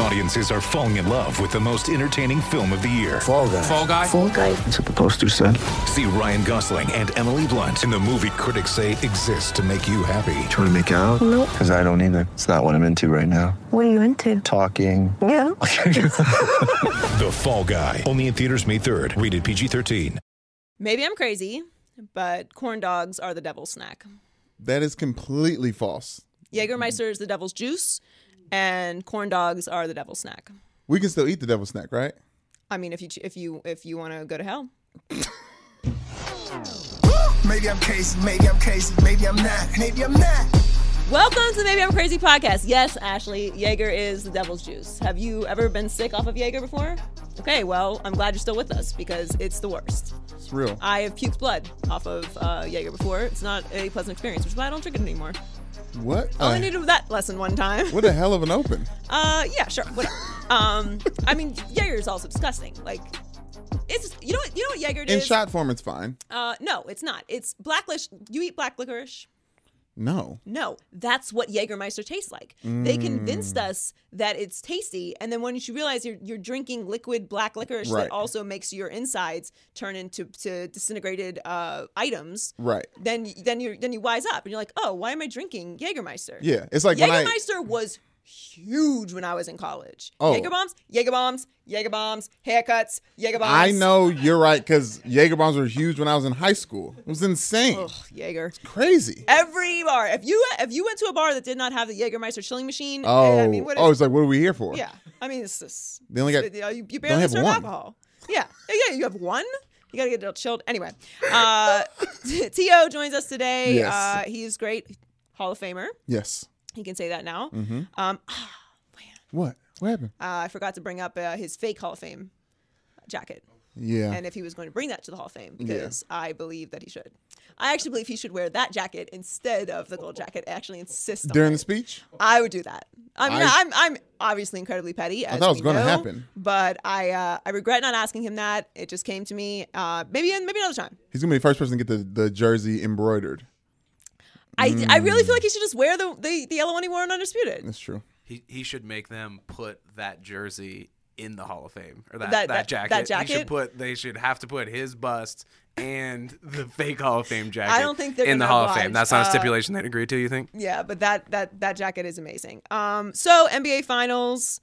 Audiences are falling in love with the most entertaining film of the year. Fall guy. Fall guy. Fall guy. That's what the poster said. See Ryan Gosling and Emily Blunt in the movie critics say exists to make you happy. Trying to make it out? Nope. Because I don't either. It's not what I'm into right now. What are you into? Talking. Yeah. The Fall Guy. Only in theaters May 3rd. Rated PG-13. Maybe I'm crazy, but corn dogs are the devil's snack. That is completely false. Jägermeister is the devil's juice, and corn dogs are the devil's snack. We can still eat the devil's snack, right? I mean, if you if you if you want to go to hell, Maybe I'm crazy, maybe I'm crazy, maybe I'm not, maybe I'm not. welcome to the Maybe I'm Crazy podcast. Yes, Ashley, Jaeger is the devil's juice. Have you ever been sick off of Jaeger before? Okay, well, I'm glad you're still with us because it's the worst. It's real. I have puked blood off of uh, Jaeger before. It's not a pleasant experience, which is why I don't drink it anymore. What? I only needed that lesson one time. what a hell of an open. Uh, yeah, sure, whatever. um, I mean, Jaeger is also disgusting. Like, it's you know what you know what Jaeger is. In shot form, it's fine. Uh, no, it's not. It's black licorice. You eat black licorice? No. No, that's what Jägermeister tastes like. They convinced Mm. us that it's tasty, and then when you realize you're you're drinking liquid black licorice Right. that also makes your insides turn into to disintegrated uh, items, Right. then then you then you wise up and you're like, oh, why am I drinking Jägermeister? Yeah. It's like when I. Jägermeister was huge when I was in college. Oh. Jaeger bombs, Jaeger bombs, Jaeger bombs, haircuts, Jaeger bombs. I know you're right because Jaeger bombs were huge when I was in high school. It was insane. Ugh, Jaeger. It's crazy. Every bar. If you if you went to a bar that did not have the Jägermeister chilling machine, eh, Oh, I mean, what is, oh, it's like, what are we here for? yeah. I mean, it's just They only got- you, know, you, you barely have serve one. alcohol. Yeah, yeah. You have one. You gotta get chilled. Anyway, uh, T.O. joins us today. Yes. Uh, he's great, Hall of Famer. Yes. He can say that now. Mm-hmm. Um, What? What happened? uh, I forgot to bring up uh, his fake Hall of Fame jacket. Yeah. and if he was going to bring that to the Hall of Fame, because I believe that he should. I actually believe he should wear that jacket instead of the gold jacket. I actually insist on During it. the speech? I would do that. I mean, I- I, am I'm obviously incredibly petty. As thought it was gonna happen. but I uh, I regret not asking him that. It just came to me. Uh, maybe maybe another time. He's going to be the first person to get the, the jersey embroidered. I, I really Mm. feel like he should just wear the, the, the yellow one he wore in Undisputed. That's true. He he should make them put that jersey in the Hall of Fame or that That- that, that- jacket. that He jacket? should put they should have to put his bust and the fake Hall of Fame jacket. I don't think they're in the gonna Hall of Fame. That's not a uh, stipulation they'd agree to. You think? Yeah, but that that that jacket is amazing. Um, so NBA Finals,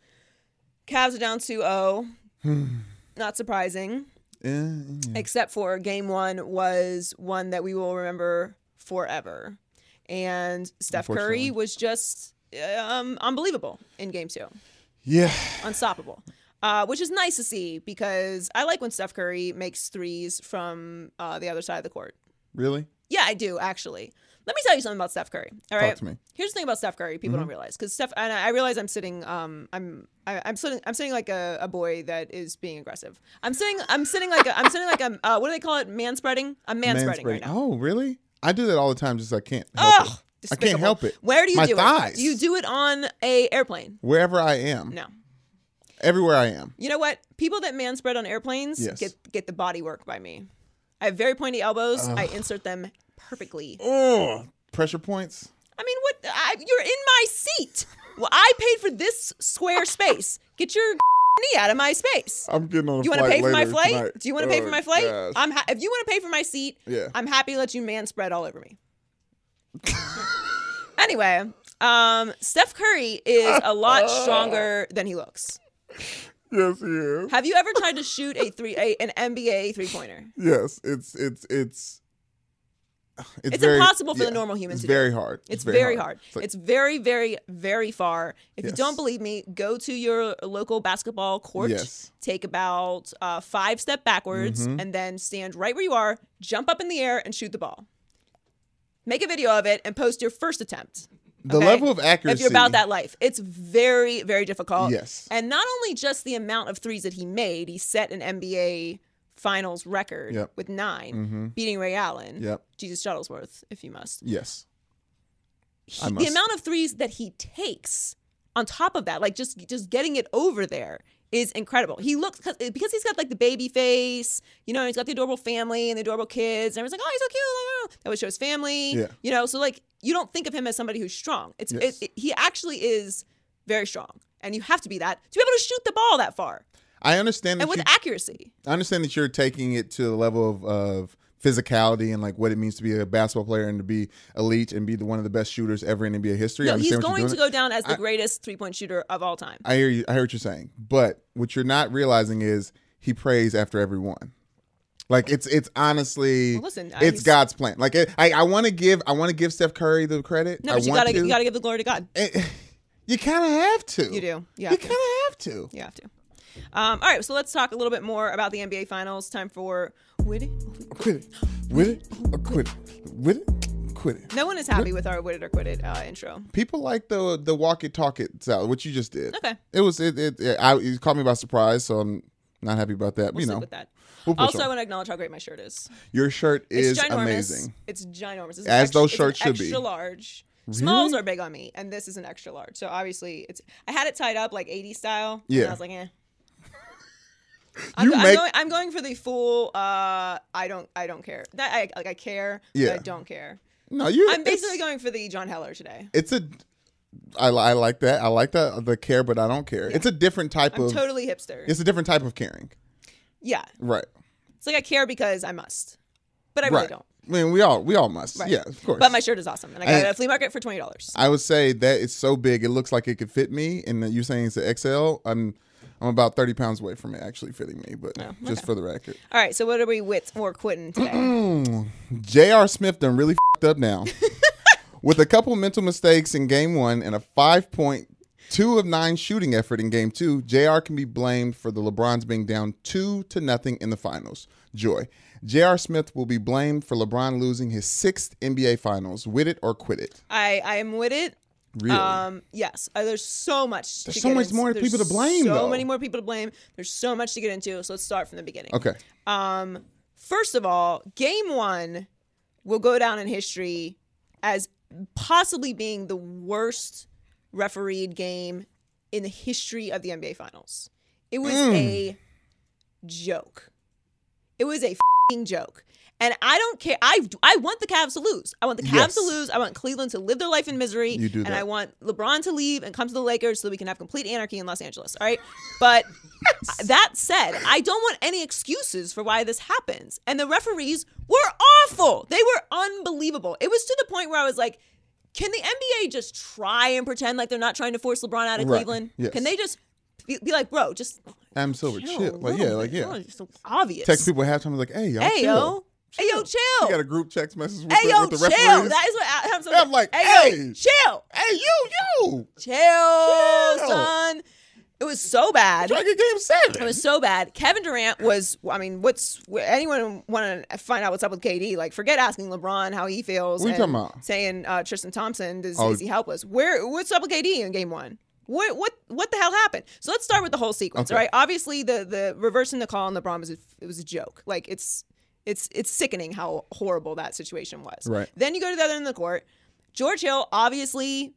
Cavs are down 2-0. Not surprising. Eh, eh. except for game one was one that we will remember forever. And Steph Curry was just um, unbelievable in game two, Yeah. unstoppable. Uh, which is nice to see because I like when Steph Curry makes threes from uh, the other side of the court. Really? Yeah, I do actually. Let me tell you something about Steph Curry. All right. to me. Here's the thing about Steph Curry. People don't realize because Steph. And I I realize I'm sitting. Um, I'm. I, I'm sitting. I'm sitting like a, a boy that is being aggressive. I'm sitting. I'm sitting like. A, I'm sitting like a. Uh, what do they call it? Man spreading. I'm man spreading right Manspreading. now. Oh, really? I do that all the time just I can't help Ugh, it. I can't help it. Where do you My do thighs. it? You do it on a airplane. Wherever I am. No. Everywhere I am. You know what? People that man spread on airplanes Yes. get get the body work by me. I have very pointy elbows. I insert them perfectly. Oh, pressure points. I mean, what? I, you're in my seat. Well, I paid for this square space. Get your knee out of my space. I'm getting on you want to pay for my flight? tonight. Do you want to pay Oh, for my flight? gosh. I'm ha- if you want to pay for my seat, Yeah. I'm happy to let you man spread all over me. anyway, um, Steph Curry is a lot stronger than he looks. yes, he is. Have you ever tried to shoot a three a, an NBA three pointer? Yes, it's it's it's. It's very- impossible for the normal human It's to do. very hard. It's, very, hard. It's like- It's very, very, very far. If you don't believe me, go to your local basketball court. Yes. Take about uh, five step backwards, Mm-hmm. and then stand right where you are. Jump up in the air and shoot the ball. Make a video of it and post your first attempt. the okay? level of accuracy. If you're about that life, it's very, very difficult. Yes. And not only just the amount of threes that he made, he set an NBA Finals record Yep. with 9 Mhm. beating Ray Allen. Yep. Jesus Shuttlesworth, if you must Yes. He- the amount of threes that he takes on top of that, like just just getting it over there, is incredible. He looks cause, because he's got like the baby face, you know, he's got the adorable family and the adorable kids, and everyone's like, oh, he's so cute. That would show his family, Yeah. you know. So like, you don't think of him as somebody who's strong. It's Yes. it, it- he actually is very strong, and you have to be that to be able to shoot the ball that far I understand that and with accuracy. I understand that you're taking it to the level of, of physicality and like what it means to be a basketball player and to be elite and be the, one of the best shooters ever in NBA history. No, he's going to go down as the I- greatest three point shooter of all time. I hear you. I hear what you're saying, but what you're not realizing is he prays after every one. Like it's it's honestly Well, listen, it's God's plan. Like it, I I want to give I want to give Steph Curry the credit. no, I you want gotta to. you gotta give the glory to God. Eh, you kind of have to. You do. You You kind of have to. You have to. Um, all right, so let's talk a little bit more about the NBA Finals. Time for Witty. Quit it. With it or quit it. With it. Quit it. No one is happy with our Wit It or Quit It uh, intro. People like the the walk it talk it style, which you just did. Okay. It was it it, it I, it caught me by surprise, so I'm not happy about that. We'll you know, with that. we'll Also, I want to acknowledge how great my shirt is. your shirt It's is ginormous. amazing. It's ginormous. It's As extra- those it's shirts should be. Extra large. Smalls are big on me, and this is an extra large. So obviously, it's. I had it tied up like 80 style. And Yeah. I was like, eh. I'm, You I'm going, I'm going for the full. Uh, I don't. I don't care. That I like. I care. but Yeah. I don't care. No, you. I'm basically going for the John Heller today. It's a. I, I like that. I like the the care, but I don't care. It's a different type I'm of. totally hipster. It's a different type of caring. Yeah, Right. it's like I care because I must, but I really right. don't. I mean, we all we all must. Right. Yeah, of course. But my shirt is awesome, and I got it at a flea market for twenty dollars. I would say that it's so big, it looks like it could fit me. And you're saying it's an XL. I'm I'm about 30 pounds away from it actually fitting me, but just for the record. All right, so what are we with or quitting today? J.R. Smith done really fed up now. With a couple mental mistakes in game one and a five point two of nine shooting effort in game two, JR can be blamed for the LeBrons being down two to nothing in the finals. Joy. J.R. Smith will be blamed for LeBron losing his sixth NBA finals. With it or quit it. I I am with it. Really? Um, yes, uh, there's so much. There's to so get much into. more There's people to blame, So though. many more people to blame. There's so much to get into. So let's start from the beginning. okay. Um, first of all, game one will go down in history as possibly being the worst refereed game in the history of the NBA Finals. It was a joke. It was a fing joke. And I don't care. I I want the Cavs to lose. I want the Cavs Yes. to lose. I want Cleveland to live their life in misery. You do And that. I want LeBron to leave and come to the Lakers so we can have complete anarchy in Los Angeles. All right. But uh, that said, I don't want any excuses for why this happens. And the referees were awful. They were unbelievable. It was to the point where I was like, can the NBA just try and pretend like they're not trying to force LeBron out of Right. Cleveland? Yes. Can they just be, be like, bro, just Adam Silver, chill, chill. Like, yeah, like, yeah. It's so obvious. Text people halftime, like, hey, y'all, Hey chill. yo, hey yo, chill. You got a group text message with, Hey the, yo, with the chill. referees. That is what I, I'm, so I'm like, hey, hey. chill, hey, you, you. chill, Chill. son. It was so bad. Try to get game seven. It was so bad. Kevin Durant was. I mean, what's anyone want to find out what's up with KD? Like, forget asking LeBron how he feels. What and talking about? Saying uh, Tristan Thompson is, Oh. is he helpless? Where? What's up with KD in Game One? What what what the hell happened? So let's start with the whole sequence. Okay. All right. Obviously, the the reversing the call on LeBron was a, it was a joke. Like it's it's it's sickening how horrible that situation was. Right. Then you go to the other end of the court. George Hill obviously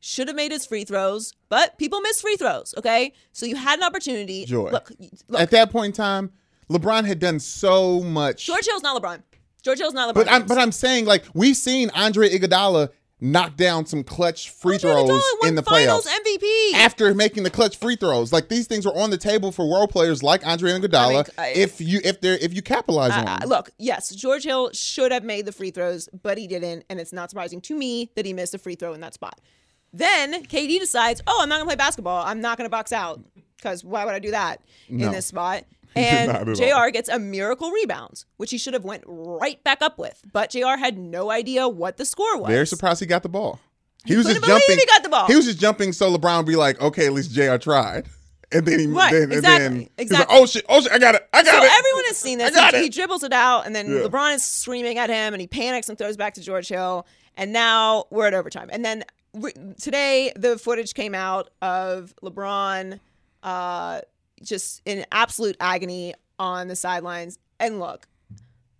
should have made his free throws, but people miss free throws. Okay, so you had an opportunity. Joy. Look, look. At that point in time, LeBron had done so much. George Hill's not LeBron. George Hill's not LeBron. but I'm but I'm saying like we've seen Andre Iguodala knock down some clutch free throws in the playoffs. MVP. After making the clutch free throws, like these things were on the table for world players like Andre Iguodala. I- if you if they're if you capitalize on Uh, them. look, yes, George Hill should have made the free throws, but he didn't, and it's not surprising to me that he missed a free throw in that spot. Then KD decides, "Oh, I'm not gonna play basketball. I'm not gonna box out because why would I do that No. in this spot?" And Jr. all. gets a miracle rebound, which he should have went right back up with, but Jr. had no idea what the score was. Very surprised he got the ball. He, was just jumping. he got the ball. He was just jumping so LeBron would be like, okay, at least Jr. tried. And then he Right, then, exactly, then exactly. like, oh shit, oh shit, I got it, I got So it. everyone has seen this. He, he dribbles it out, and then Yeah. LeBron is screaming at him, and he panics and throws back to George Hill. And now we're at overtime. And then re- today, the footage came out of LeBron uh, just in absolute agony on the sidelines. And look,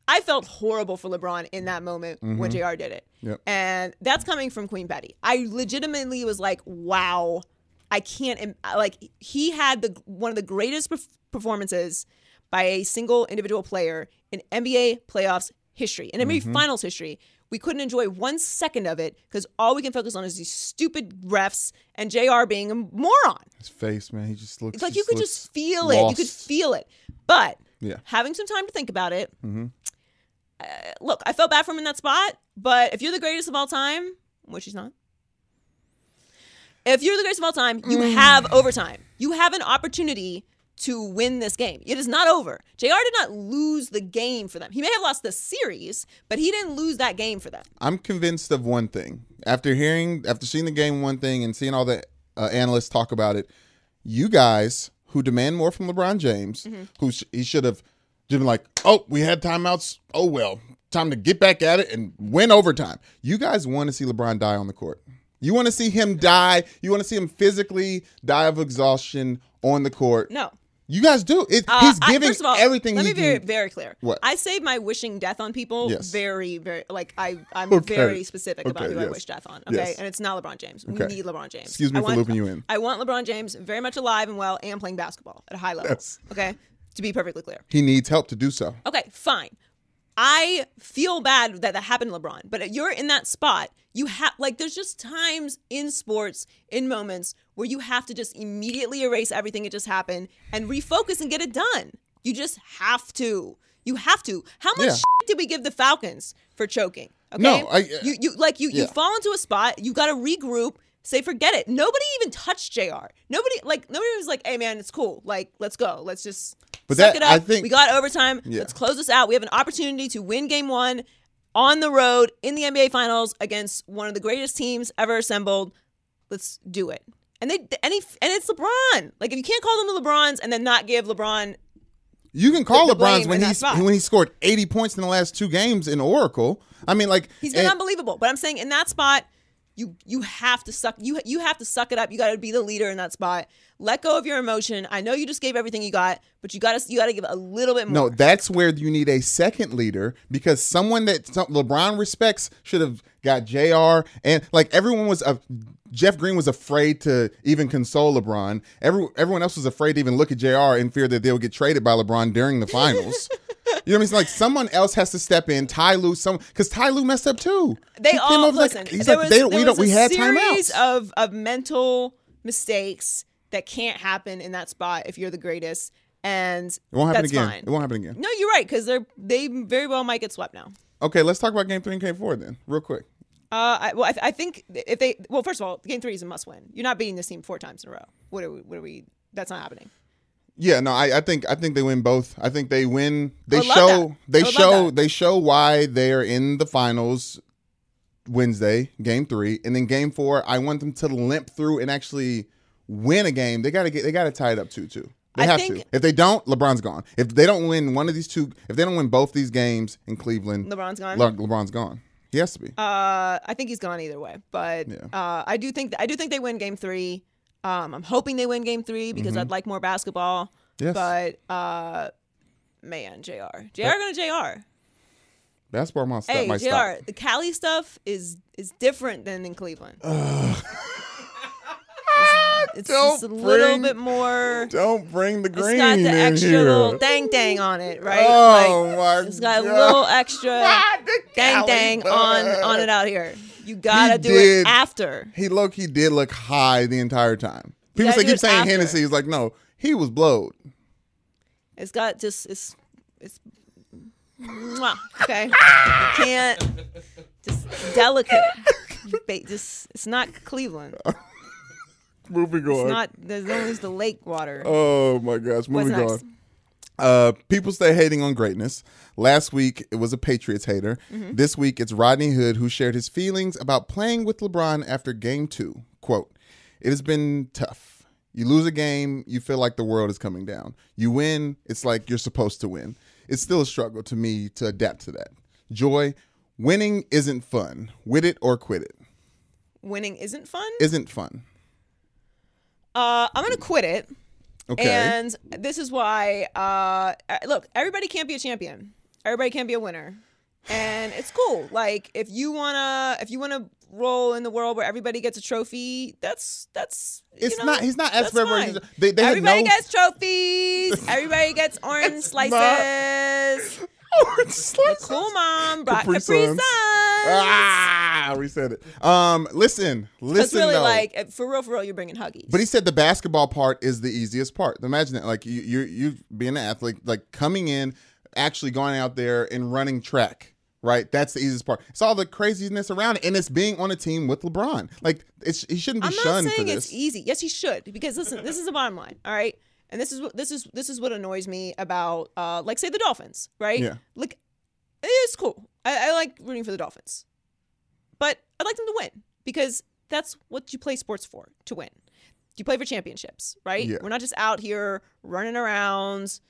I felt horrible for LeBron in that moment when JR did it. Mm-hmm. Yep. And that's coming from Queen Betty. I legitimately was like, wow, I can't im- like he had the one of the greatest perf- performances by a single individual player in NBA playoffs history, in NBA Mm-hmm. finals history. We couldn't enjoy one second of it because all we can focus on is these stupid refs and JR being a moron. His face, man, he just looks It's like you could just feel it. You could feel it. But Yeah. having some time to think about it. Uh, look, I felt bad for him in that spot. But if you're the greatest of all time, which he's not, if you're the greatest of all time, you Mm. have overtime. You have an opportunity to win this game. It is not over. JR did not lose the game for them. He may have lost the series, but he didn't lose that game for them. I'm convinced of one thing. After hearing, after seeing the game, one thing, and seeing all the uh, analysts talk about it, you guys who demand more from LeBron James, Mm-hmm. who sh- he should have just been like, oh, we had timeouts. Oh well, time to get back at it and win overtime. You guys want to see LeBron die on the court. You want to see him die. You want to see him physically die of exhaustion on the court. No. You guys do. It, Uh, he's I- giving first of all, everything Let me be very, very clear. What? I save my wishing death on people Yes. very, very like I I'm Okay. very specific about Okay, who I wish death on. Okay, Yes. and it's not LeBron James. Okay. We need LeBron James. Excuse me I for want, looping you in. I want LeBron James very much alive and well and playing basketball at a high level. Yes. Okay, to be perfectly clear. He needs help to do so. Okay, fine. I feel bad that that happened to LeBron, but you're in that spot. You have like there's just times in sports, in moments where you have to just immediately erase everything that just happened and refocus and get it done. You just have to. You have to. How much Yeah. did we give the Falcons for choking? Okay, No, I- uh, you you like you you fall into a spot. You got to regroup. Say forget it. Nobody even touched Jr. Nobody like nobody was like, "Hey man, it's cool. Like let's go. Let's just But suck that- it up. I think- we got overtime. Yeah. Let's close this out. We have an opportunity to win game one on the road in the NBA Finals against one of the greatest teams ever assembled. Let's do it. And they and, he, and it's LeBron. Like if you can't call them the LeBrons and then not give LeBron You can call LeBron's when in that he's spot. when he scored 80 points in the last two games in Oracle. I mean, like He's been and- unbelievable. But I'm saying in that spot, you you have to suck you you have to suck it up. You got to be the leader in that spot. Let go of your emotion. I know you just gave everything you got, but you got to you got to give a little bit more. No, that's where you need a second leader because someone that some, LeBron respects should have got Jr. and like everyone was. a Jeff Green was afraid to even console LeBron. Every, everyone else was afraid to even look at Jr. in fear that they would get traded by LeBron during the finals. you know what I mean? It's like someone else has to step in. Ty Lue, some because Ty Lue messed up too. They He came all over like- listen. he's there like, was, they don't- we don't. We a had series timeouts. of of mental mistakes that can't happen in that spot if you're the greatest, and It won't happen again. Fine. It won't happen again. No, you're right because they're they very well might get swept now. Okay, let's talk about game three and game four then, real quick. Uh, I, well, I, th- I think if they well, first of all, game three is a must win. You're not beating this team four times in a row. What are we? What are we? That's not happening. Yeah, no, I, I think I think they win both. I think they win. They I would love show that. They show they show why they are in the finals Wednesday, game three, and then game four. I want them to limp through and actually win a game. They got to get they got to tie it up two two. They I have to. If they don't, LeBron's gone. If they don't win one of these two, if they don't win both these games in Cleveland, LeBron's gone? Le- LeBron's gone. He has to be. Uh, I think he's gone either way, but Yeah. uh, I do think I do think they win game three. Um, I'm hoping they win game three because I'd like more basketball. Mm-hmm. Yes. But uh, man, Jr. Jr. gonna Jr. Basketball might stop. Hey, might Jr. stop. The Cali stuff is is different than in Cleveland. it's Don't just a little bit more. Don't bring the It's green got the extra here. little dang dang on it, right? Oh Like, my It's got a little extra dang dang on on it out here. You gotta He do did. it after. He low key did look high the entire time. People say keep saying after. Hennessy. He's like, no, he was blowed. It's got just it's it's okay. You can't just delicate. Just it's not Cleveland. Moving It's on. not. There's only the lake water. oh my gosh, moving on. Uh, people stay hating on greatness. Last week it was a Patriots hater. Mm-hmm. This week it's Rodney Hood who shared his feelings about playing with LeBron after Game Two. Quote: It has been tough. You lose a game, you feel like the world is coming down. You win, it's like you're supposed to win. It's still a struggle to me to adapt to that. Joy, winning isn't fun. Wit it or quit it. Winning isn't fun. Isn't fun. Uh, I'm gonna quit it. Okay. And this is why. Uh, uh, look, everybody can't be a champion. Everybody can't be a winner. and it's cool. Like if you wanna if you wanna roll in the world where everybody gets a trophy, that's that's It's know, not- he's not asking for everybody- they- they everybody no- gets trophies. everybody gets orange slices. Orange Cool mom brought Capri Capri, Suns. Suns. Ah, we said it. Um, listen, listen. really though. like uh, for real, for real. You're bringing huggies. But he said the basketball part is the easiest part. Imagine that, like you, you, you being an athlete, like coming in, actually going out there and running track. Right, that's the easiest part. It's all the craziness around it, and it's being on a team with LeBron. Like it's he shouldn't be I'm not shunned for saying this. it's easy. Yes, he should because listen, this is the bottom line. All right, and this is what this is this is what annoys me about uh like say the Dolphins, right? Yeah. Like it's cool. I, I like rooting for the Dolphins, but I'd like them to win because that's what you play sports for to win. You play for championships, right? Yeah. We're not just out here running around.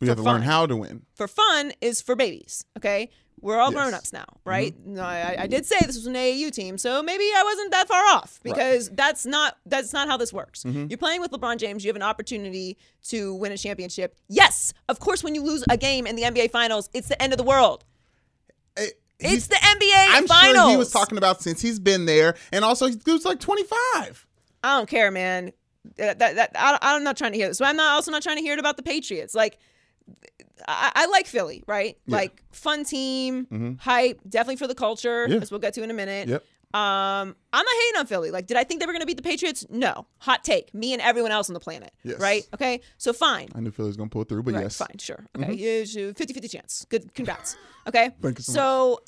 We have to for learn how to win. For fun is for babies. Okay. We're all Yes. Mm-hmm. grown ups now, right? No, I, I did say this was an AAU team, so maybe I wasn't that far off because that's not that's not how this works. Mm-hmm. You're playing with LeBron James. You have an opportunity to win a championship. Yes, of course. When you lose a game in the NBA Finals, it's the end of the world. It- It's the NBA I'm Finals. sure he was talking about since he's been there, and also he was like 25. I don't care, man. That, that, that I, I'm not trying to hear this. But I'm not also not trying to hear it about the Patriots. Like, I, I like Philly, right? Like, fun team, hype, definitely for the culture, Mm-hmm. Yeah. as we'll get to in a minute. Yep. Um, I'm not hating on Philly. Like, did I think they were going to beat the Patriots? No. Hot take. Me and everyone else on the planet. Yes. Right? Okay. So fine. I knew Philly was gonna pull through, but Right, yes, fine, sure. Okay, yeah, sure, 50-50 chance. Good, congrats. Okay, Thank you so so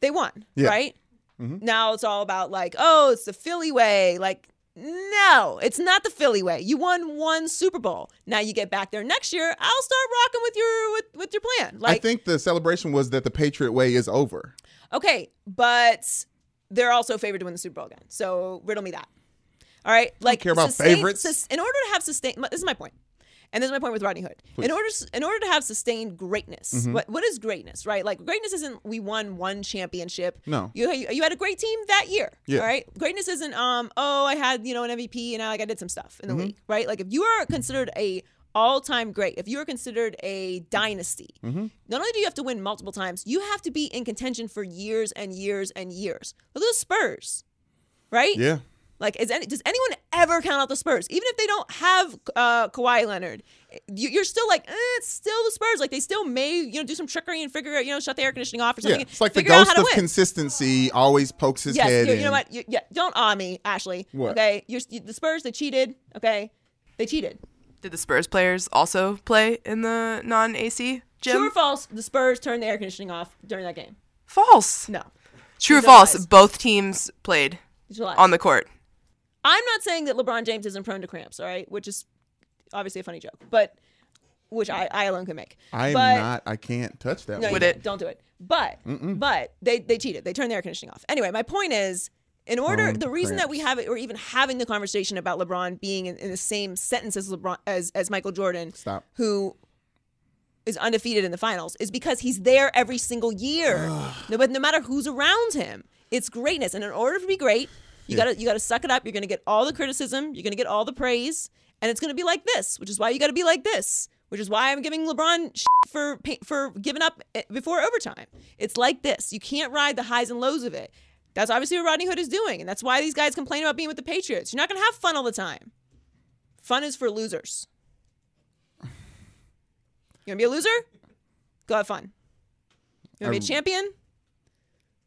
they won, Yeah. right? Now it's all about like, oh, it's the Philly way. Like, no, it's not the Philly way. You won one Super Bowl. Now you get back there next year. I'll start rocking with your with, with your plan. I think the celebration was that the Patriot way is over. okay, but they're also favored to win the Super Bowl again. So riddle me that. All right, like care about sustain- favorites. sus- in order to have sustain, this is my point, and this is my point with Rodney Hood. In order, in order to have sustained greatness, Mm-hmm. what what is greatness, right? Like greatness isn't we won one championship. No. you you, had a great team that year. Yeah. All right, greatness isn't um oh I had you know an MVP and I like I did some stuff in the Mm-hmm. league, right? Like if you are considered a all-time great, if you are considered a dynasty, Mm-hmm. not only do you have to win multiple times, you have to be in contention for years and years and years. Look at the Spurs, right? Yeah. Like, is any, does anyone ever count out the Spurs? Even if they don't have uh, Kawhi Leonard, you, you're still like, eh, it's still the Spurs. Like, they still may, you know, do some trickery and figure out, you know, shut the air conditioning off or something. Yeah, something. it's like the figure out ghost how to of win. consistency always pokes his Yes, head you, in. you know what? You, yeah, don't awe me, Ashley. What? Okay, you're, you, the Spurs they cheated. Okay, they cheated. Did the Spurs players also play in the non-AC gym? True or false? The Spurs turned the air conditioning off during that game. False. No, True or These are false? Both teams played These are lies. on the court. I'm not saying that LeBron James isn't prone to cramps. All right, which is obviously a funny joke, but which I, I alone can make. I'm but, not. I can't touch that. No, one. Would you it? don't. Don't do it. But but they they cheated. They turned the air conditioning off. Anyway, my point is, in order, Prone the to reason that we have it, or even having the conversation about LeBron being in, in the same sentence as LeBron as as Michael Jordan, Stop. who is undefeated in the finals, is because he's there every single year. no, but no matter who's around him, it's greatness. And in order to be great, you gotta you gotta suck it up. You're gonna get all the criticism. You're gonna get all the praise, and it's gonna be like this, which is why you gotta be like this. Which is why I'm giving LeBron for for giving up eh, before overtime. It's like this. You can't ride the highs and lows of it. That's obviously what Rodney Hood is doing, and that's why these guys complain about being with the Patriots. You're not gonna have fun all the time. Fun is for losers. You gonna be a loser? Go have fun. You wanna be a champion?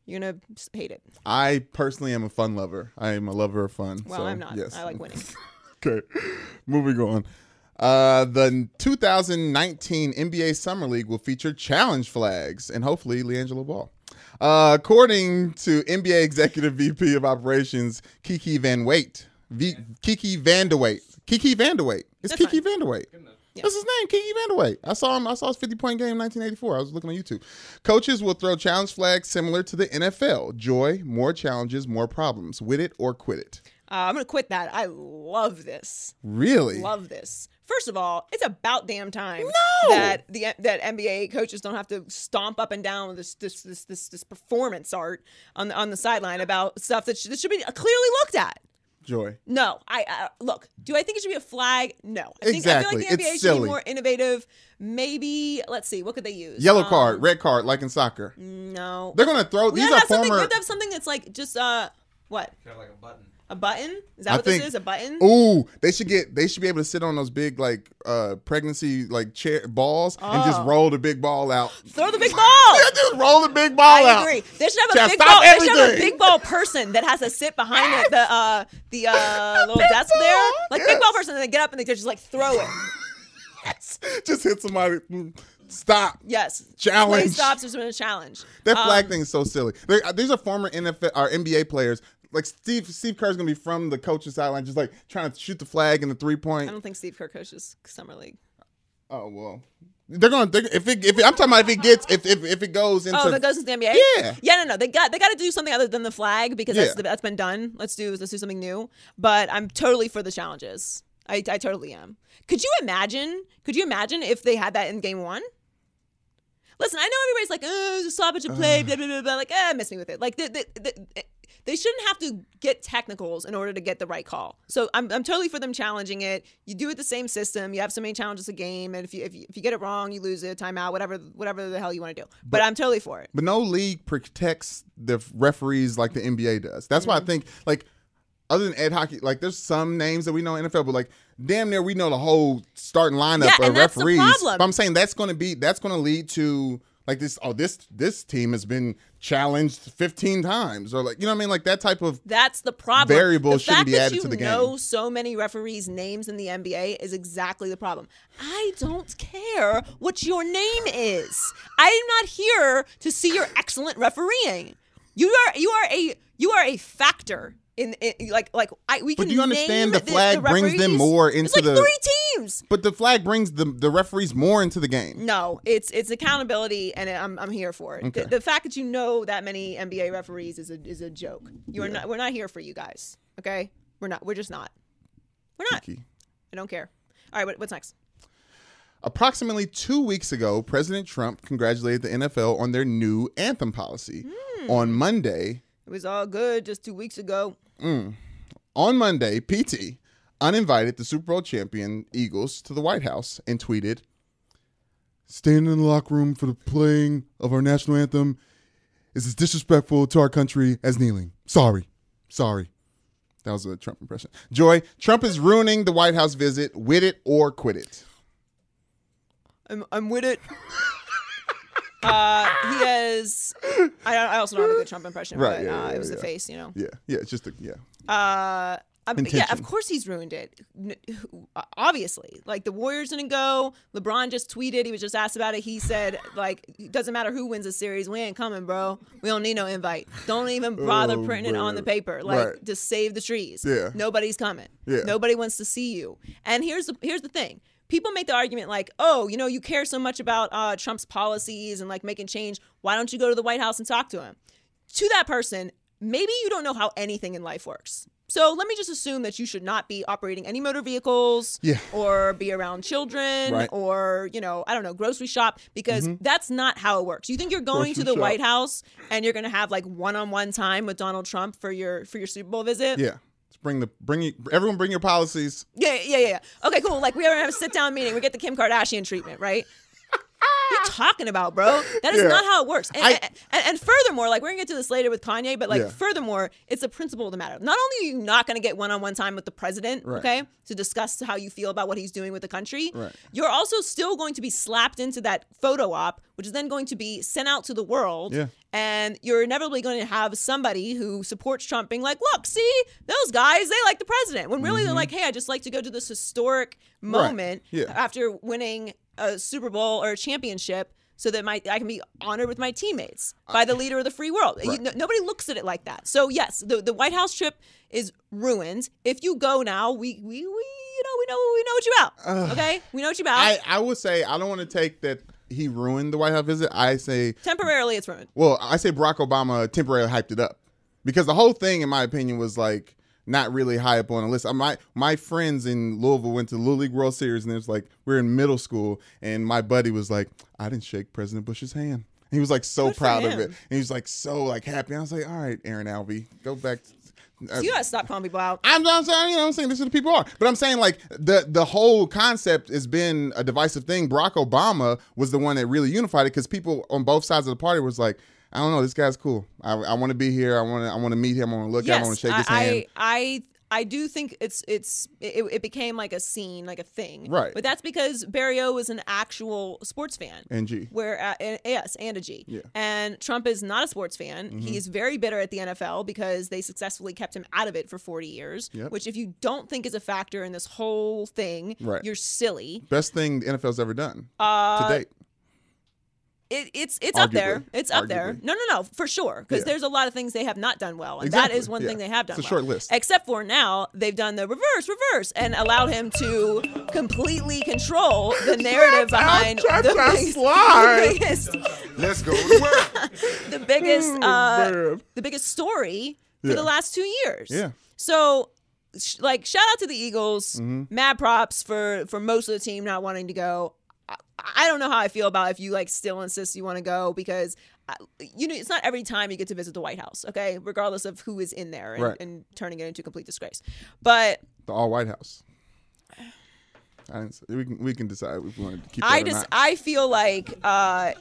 You're gonna hate it. I personally am a fun lover. I am a lover of fun. Well, so, I'm not. Yes. I like winning. okay. Moving on. Uh, the 2019 NBA Summer League will feature challenge flags and hopefully LiAngelo Ball. Uh, according to NBA Executive VP of Operations Kiki Van Wait, v- Kiki VanDeWeghe, Kiki VanDeWeghe. It's That's Kiki fine. VanDeWeghe. That's his name, Kiki VanDeWeghe. I saw him. I saw his 50 point game in 1984. I was looking on YouTube. Coaches will throw challenge flags similar to the NFL. Joy, more challenges, more problems. With it or quit it. Uh, I'm gonna quit that. I love this. Really? Love this. First of all, it's about damn time No! that the that NBA coaches don't have to stomp up and down with this this this this, this performance art on the on the sideline about stuff that should, that should be clearly looked at. Joy. No, I uh, look. Do I think it should be a flag? No. I think, Exactly. I feel like the It's NBA should silly. be more innovative. Maybe let's see. What could they use? Yellow Um, card, red card, like in soccer. No. They're gonna throw. we These gotta are have something. We have to have something that's like just uh what? like a button. A button? Is that I what think- this is? A button? Ooh, they should get. They should be able to sit on those big like uh pregnancy like chair balls and just Oh. roll the big ball out. Throw the big ball. Yeah, just roll the big ball I out. agree. They should have a Just big ball. They should have a big ball person that has to sit behind the the, uh, the uh, little desk there, like yes. big ball person, and they get up and they just like throw it. yes. just hit somebody. Stop. Yes, Challenge. Play stops. There's been a challenge. That flag Um, thing is so silly. There, uh, these are former NFL or NBA players. Like Steve, Steve Kerr's gonna be from the coach's sideline, just like trying to shoot the flag in the three point. I don't think Steve Kerr coaches summer league. Oh well, they're gonna. They're, if it, if it, I'm talking about if it gets, if if, if it goes into, Oh, if it goes into the NBA. Yeah. yeah, no, no, they got they got to do something other than the flag because that's Yeah. that's been done. Let's do let's do something new. But I'm totally for the challenges. I, I totally am. Could you imagine? Could you imagine if they had that in game one? Listen, I know everybody's like, oh, it's a stoppage of play, blah blah blah blah. Like, eh, miss me with it. Like, the, the, the, they shouldn't have to get technicals in order to get the right call. So I'm, I'm totally for them challenging it. You do it the same system. You have so many challenges a game, and if you if you, if you get it wrong, you lose it, timeout, whatever whatever the hell you want to do. But, I'm totally for it. but no league protects the referees like the NBA does. That's Mm-hmm. why I think like. Other than Ed Hochuli, like there's some names that we know in NFL, but like damn near we know the whole starting lineup Yeah, of and that's the referees. But I'm saying that's going to be that's going to lead to like this. Oh, this this team has been challenged 15 times, or like you know what I mean, like that type of That's the problem. Variable the shouldn't be that added you to the game. know so many referees' names in the NBA is exactly the problem. I don't care what your name is. I am not here to see your excellent refereeing. You are you are a you are a factor in, in like like I we But can. do you understand the flag brings them more It's into like the- three teams. But the flag brings the the referees more into the game. No, it's it's accountability, and I'm I'm here for it. Okay. The, the fact that you know that many NBA referees is a is a joke. You are not. We're not here for you guys. Okay, we're not. We're just not. We're not. Kiki. I don't care. All right, what, what's next? Approximately two weeks ago, President Trump congratulated the NFL on their new anthem policy. Hmm. On Monday, It was all good just two weeks ago. Mm. on Monday, PT uninvited the Super Bowl champion Eagles to the White House and tweeted, "Standing in the locker room for the playing of our national anthem is as disrespectful to our country as kneeling. Sorry, sorry." That was a Trump impression. Joy, Trump is ruining the White House visit. With it or quit it. I'm I'm with it. uh, he has. I I also don't have a good Trump impression, Right, but yeah, uh, yeah, it was yeah. the face, you know. Yeah, yeah, it's just a yeah. Uh, um, yeah, of course he's ruined it. Obviously, like the Warriors didn't go. LeBron just tweeted. He was just asked about it. He said, like, it doesn't matter who wins the series. We ain't coming, bro. We don't need no invite. Don't even bother Oh, printing it on the paper. Like, Right. just save the trees. Yeah. Nobody's coming. Yeah. Nobody wants to see you. And here's the here's the thing. People make the argument like, oh, you know, you care so much about uh, Trump's policies and like making change. Why don't you go to the White House and talk to him? to that person, maybe you don't know how anything in life works. So let me just assume that you should not be operating any motor vehicles Yeah. or be around children Right. Mm-hmm. or, you know, I don't know, grocery shop because that's not how it works. You think you're going to the shop. White House and you're going to have like one-on-one time with Donald Trump for your for your Super Bowl visit? Yeah. Bring the bring everyone bring your policies. Yeah, yeah, yeah. Okay, cool. Like we ever have a sit down meeting, we get the Kim Kardashian treatment, right? What are you talking about, bro? That is Yeah. not how it works. And, I- and, and furthermore, like we're gonna get to this later with Kanye, but like Yeah. furthermore, it's a principle of the matter. Not only are you not gonna get one-on-one time with the president, Right. okay, to discuss how you feel about what he's doing with the country, Right. you're also still going to be slapped into that photo op, which is then going to be sent out to the world. Yeah. And you're inevitably going to have somebody who supports Trump being like, look, see, those guys, they like the president. When really they're like, hey, I just like to go to this historic moment Mm-hmm. Yeah. after winning a Super Bowl or a championship so that my I can be honored with my teammates uh, by the leader of the free world. You- no- nobody looks at it like that. So yes, the, the White House trip is ruined. If you go now, we we, we you know we know we know what you about. okay, we know what you about. I I would say I don't want to take that he ruined the White House visit. I say Temporarily, it's ruined. well, I say Barack Obama temporarily hyped it up because the whole thing, in my opinion, was like not really high up on the list. Uh, My my friends in Louisville went to the Little League World Series, and it was like we are in middle school, and my buddy was like, I didn't shake President Bush's hand. He was like so Good proud of it, and he was like so like happy. I was like, all right, Aaron Alvey, go back uh, you gotta stop calling people out. I'm not saying, you know, I'm saying this is the people are, but I'm saying like the the whole concept has been a divisive thing. Barack Obama was the one that really unified it because people on both sides of the party was like, I don't know, this guy's cool. I, I want to be here. I want to I want to meet him. I want to look at him. I want to shake his I, hand. I I do think it's it's it, it became like a scene, like a thing, Right. But that's because Barrio was an actual sports fan. NG. Where uh, and- yes, and a G. Yeah. Mm-hmm. And Trump is not a sports fan. He is very bitter at the NFL because they successfully kept him out of it for 40 years. Yep. Which, if you don't think is a factor in this whole thing, Right. you're silly. Best thing the NFL's ever done Uh, to date. It, it's it's up there. Arguably. It's up there. No, no, no, for sure. Because Yeah. there's a lot of things they have not done well, and Exactly. that is one Yeah. thing they have done. It's a well. short list. Except for now, they've done the reverse, reverse, and allowed him to completely control the narrative behind the biggest, the biggest, Let's go to work. the biggest, uh, the biggest story for Yeah. the last two years. Yeah. So, like, shout out to the Eagles. Mm-hmm. Mad props for for most of the team not wanting to go. I, don't know how I feel about if you like still insist you want to go because. uh, You know, it's not every time you get to visit the White House, okay? Regardless of who is in there and, Right. and turning it into complete disgrace. But The all White House. I we can we can decide if we want to keep. I just. I feel like uh,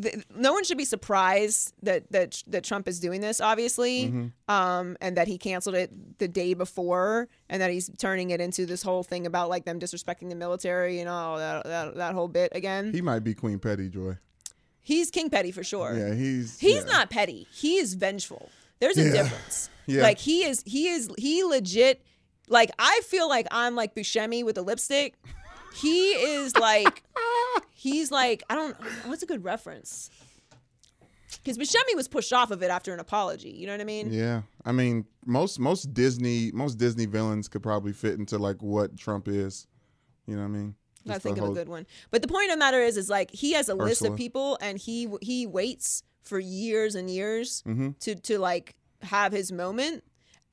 th- no one should be surprised that that that Trump is doing this, obviously, Mm-hmm. um, and that he canceled it the day before, and that he's turning it into this whole thing about like them disrespecting the military and all that that, that whole bit again. he might be Queen Petty, Joy. he's King Petty for sure. Yeah, he's He's yeah. not petty. He is vengeful. There's a Yeah. difference. Yeah. Like he is he is he legit like I feel like I'm like Buscemi with a lipstick. He is like he's like I don't what's a good reference? Cuz Buscemi was pushed off of it after an apology, you know what I mean? Yeah, I mean most most Disney most Disney villains could probably fit into like what Trump is. You know what I mean? I Just think the of a good one. But the point of the matter is, is like he has a list of people, and he he waits for years and years Mm-hmm. to to like have his moment,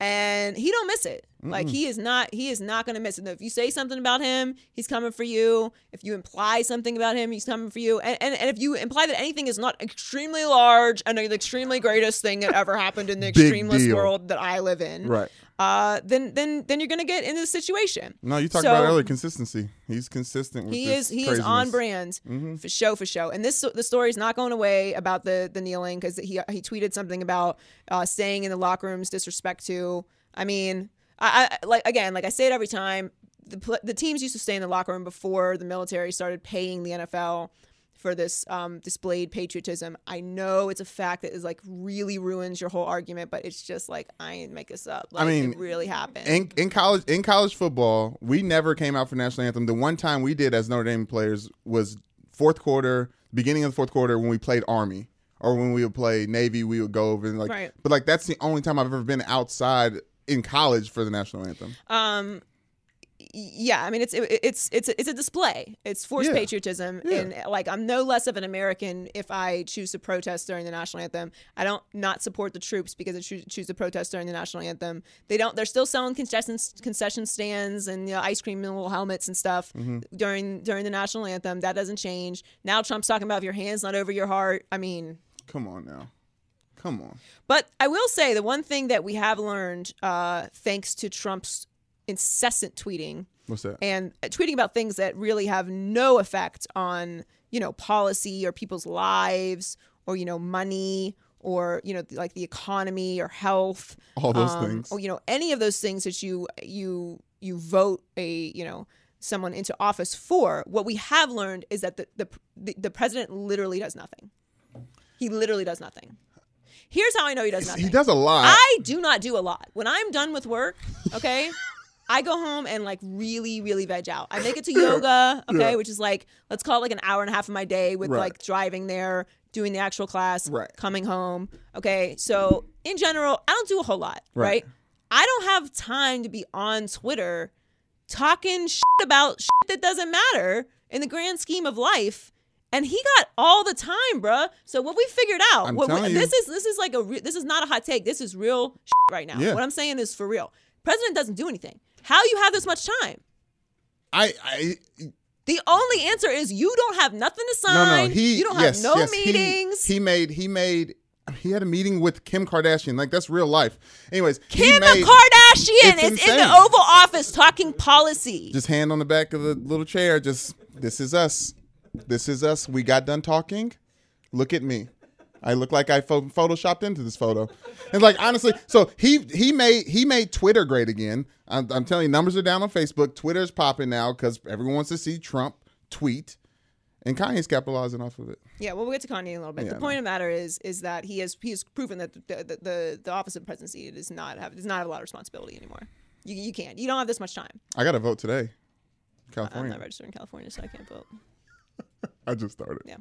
and he don't miss it. Like he is not he is not gonna miss it. If you say something about him, he's coming for you. If you imply something about him, he's coming for you. And and, and if you imply that anything is not extremely large and the extremely greatest thing that ever happened in the Big extremeless deal. world that I live in, Right. Uh, then then then you're gonna get in this situation. No, you talked So- about earlier consistency. He's consistent with he is he is on craziness. Mm-hmm. brand for show for show and this the story is not going away about the the kneeling because he he tweeted something about uh, staying in the locker rooms disrespect to i mean I, I like again like i say it every time the, pl- the teams used to stay in the locker room before the military started paying the nfl for this um, displayed patriotism i know it's a fact that is like really ruins your whole argument but it's just like i ain't make this up like, mean, it really happened In, in college in college football, we never came out for national anthem. The one time we did as Notre Dame players was fourth quarter, beginning of the fourth quarter when we played Army. Or when we would play Navy, we would go over and like Right. but like that's the only time I've ever been outside in college for the national anthem. um yeah i mean it's it, it's it's a, it's a display it's forced Yeah. patriotism Yeah. and like i'm no less of an american if i choose to protest during the national anthem i don't not support the troops because i choose, choose to protest during the national anthem they don't they're still selling concession concession stands and you know, ice cream and little helmets and stuff Mm-hmm. during during the national anthem that doesn't change now trump's talking about if your hands not over your heart i mean Come on now. Come on. but I will say the one thing that we have learned, uh, thanks to Trump's incessant tweeting What's that? and tweeting about things that really have no effect on, you know, policy or people's lives or, you know, money or, you know, like the economy or health. All those um, things. Or, you know, any of those things that you you you vote a, you know, someone into office for. What we have learned is that the the, the, the president literally does nothing. He literally does nothing. Here's how I know he does nothing. He does a lot. I do not do a lot. When I'm done with work, okay, I go home and like really, really veg out. I make it to yoga, okay, Yeah. which is like let's call it like an hour and a half of my day with Right. like driving there, doing the actual class, Right. coming home. Okay, so in general, I don't do a whole lot, Right. right? I don't have time to be on Twitter talking shit about shit that doesn't matter in the grand scheme of life. And he got all the time, bruh. So what we figured out, I'm what we- this is this is like a re- this is not a hot take. This is real shit right now. Yeah. What I'm saying is for real. President doesn't do anything. How you have this much time? I, I The only answer is you don't have nothing to sign. no no, he you don't yes, have no yes, meetings. He, made he made he had a meeting with Kim Kardashian. Like that's real life. Anyways, Kim made- Kardashian is in the Oval Office talking policy. just hand on the back of the little chair. Just this is us. This is us. We got done talking. Look at me. I look like I pho- photoshopped into this photo. And like honestly, so he he made he made Twitter great again. I'm, I'm telling you, numbers are down on Facebook. Twitter's popping now because everyone wants to see Trump tweet, and Kanye's capitalizing off of it. Yeah, well, we'll get to Kanye in a little bit. Yeah, the point of the matter is, is that he has he has proven that the the, the, the office of presidency does not have does not have a lot of responsibility anymore. You, you can't. You don't have this much time. I got to vote today. California. I'm not registered in California, so I can't vote. I just started. Yeah.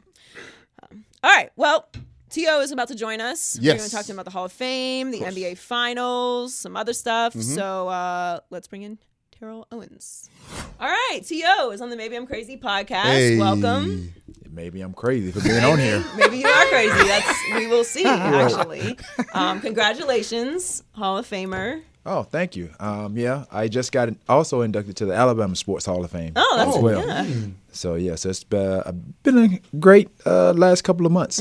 Um, all right. Well, T.O. is about to join us. Yes. We're going to talk to him about the Hall of Fame, the NBA Finals, some other stuff. Mm-hmm. So uh, let's bring in Terrell Owens. All right. T.O. is on the Maybe I'm Crazy podcast. Hey. Welcome. Maybe I'm crazy for being on here. Maybe you are crazy. That's we will see. Actually, um, congratulations, Hall of Famer. Oh, thank you. Um, yeah, I just got also inducted to the Alabama Sports Hall of Fame. Oh, that's well. yeah. So yes, it's been, been a great uh, last couple of months.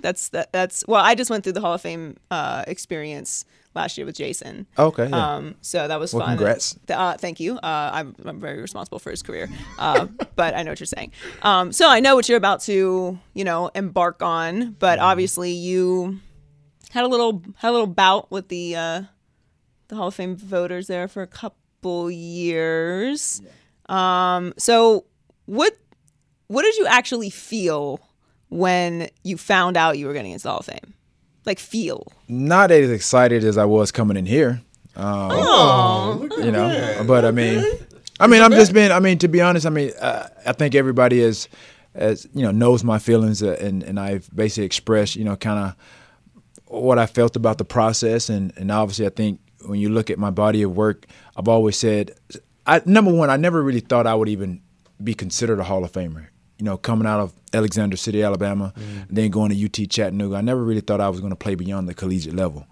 That's that, that's well. I just went through the Hall of Fame uh, experience last year with Jason. Okay. Yeah. Um, so that was Well, fun. congrats. Uh, thank you. Uh, I'm, I'm very responsible for his career, uh, but I know what you're saying. Um, so I know what you're about to, you know, embark on. But Mm-hmm. obviously, you had a little had a little bout with the uh, the Hall of Fame voters there for a couple years. Um, so what what did you actually feel when you found out you were getting into the Hall of Fame? Like feel? Not as excited as I was coming in here. Um, you know, but I mean, I mean, I'm just being. I mean, to be honest, I mean, uh, I think everybody is, as you know, knows my feelings, uh, and and I've basically expressed, you know, kind of what I felt about the process, and and obviously, I think when you look at my body of work, I've always said, I number one, I never really thought I would even be considered a Hall of Famer. You know, coming out of Alexander City, Alabama, mm. then going to UT Chattanooga, I never really thought I was going to play beyond the collegiate level.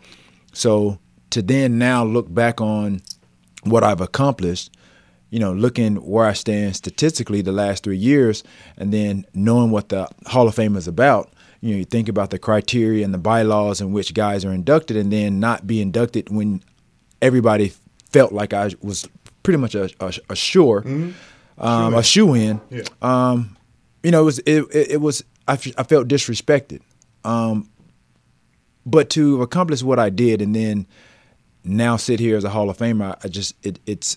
So to then now look back on what I've accomplished, you know, looking where I stand statistically the last three years, and then knowing what the Hall of Fame is about, you know, you think about the criteria and the bylaws in which guys are inducted, and then not be inducted when everybody felt like I was pretty much a, a, a sure, um, a shoe in. Um, you know, it was it, it, it was I, f- I felt disrespected. Um, but to accomplish what I did and then now sit here as a Hall of Famer, I, I just it, it's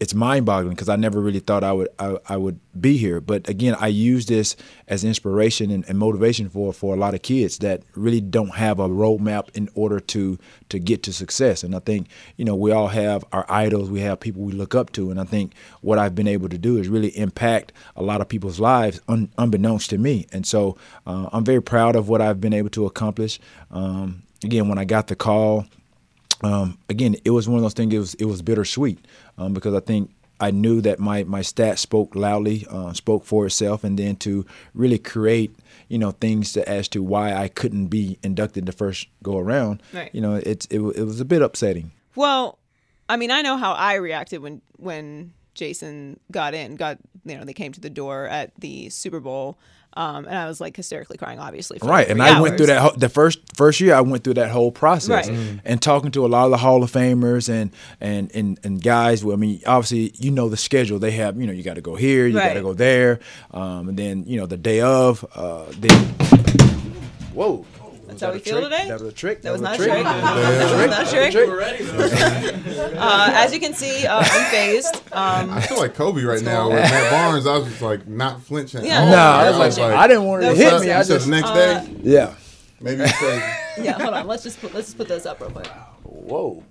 it's mind-boggling because I never really thought I would I, I would be here. But again, I use this as inspiration and, and motivation for for a lot of kids that really don't have a roadmap in order to to get to success. And I think you know we all have our idols, we have people we look up to, and I think what I've been able to do is really impact a lot of people's lives un, unbeknownst to me. And so uh, I'm very proud of what I've been able to accomplish. Um, again, when I got the call um, again, it was one of those things. It was it was bittersweet um, because I think I knew that my my stats spoke loudly, uh, spoke for itself, and then to really create you know things to, as to why I couldn't be inducted the first go around. Right. You know, it's it, it was a bit upsetting. Well, I mean, I know how I reacted when when Jason got in, got you know, they came to the door at the Super Bowl, um, and I was like hysterically crying, obviously. For Right, like and three I went through that whole, the first first year. I went through that whole process, Right. Mhm. and talking to a lot of the Hall of Famers and and and, and guys. Well, I mean, obviously, you know the schedule they have. You know, you got to go here, you got to go there, um, and then you know the day of. Uh, then, whoa, That's how we feel today. That was a trick. That was not a trick. trick. That was not a trick. Uh, as you can see, uh, unfazed. Um, I feel like Kobe right now with Matt Barnes. I was just like not flinching. Yeah. No, I I was like, I didn't want it to hit me. I just next Uh, day. yeah. Maybe you say yeah, hold on. Let's just put, let's just put those up real quick. Whoa,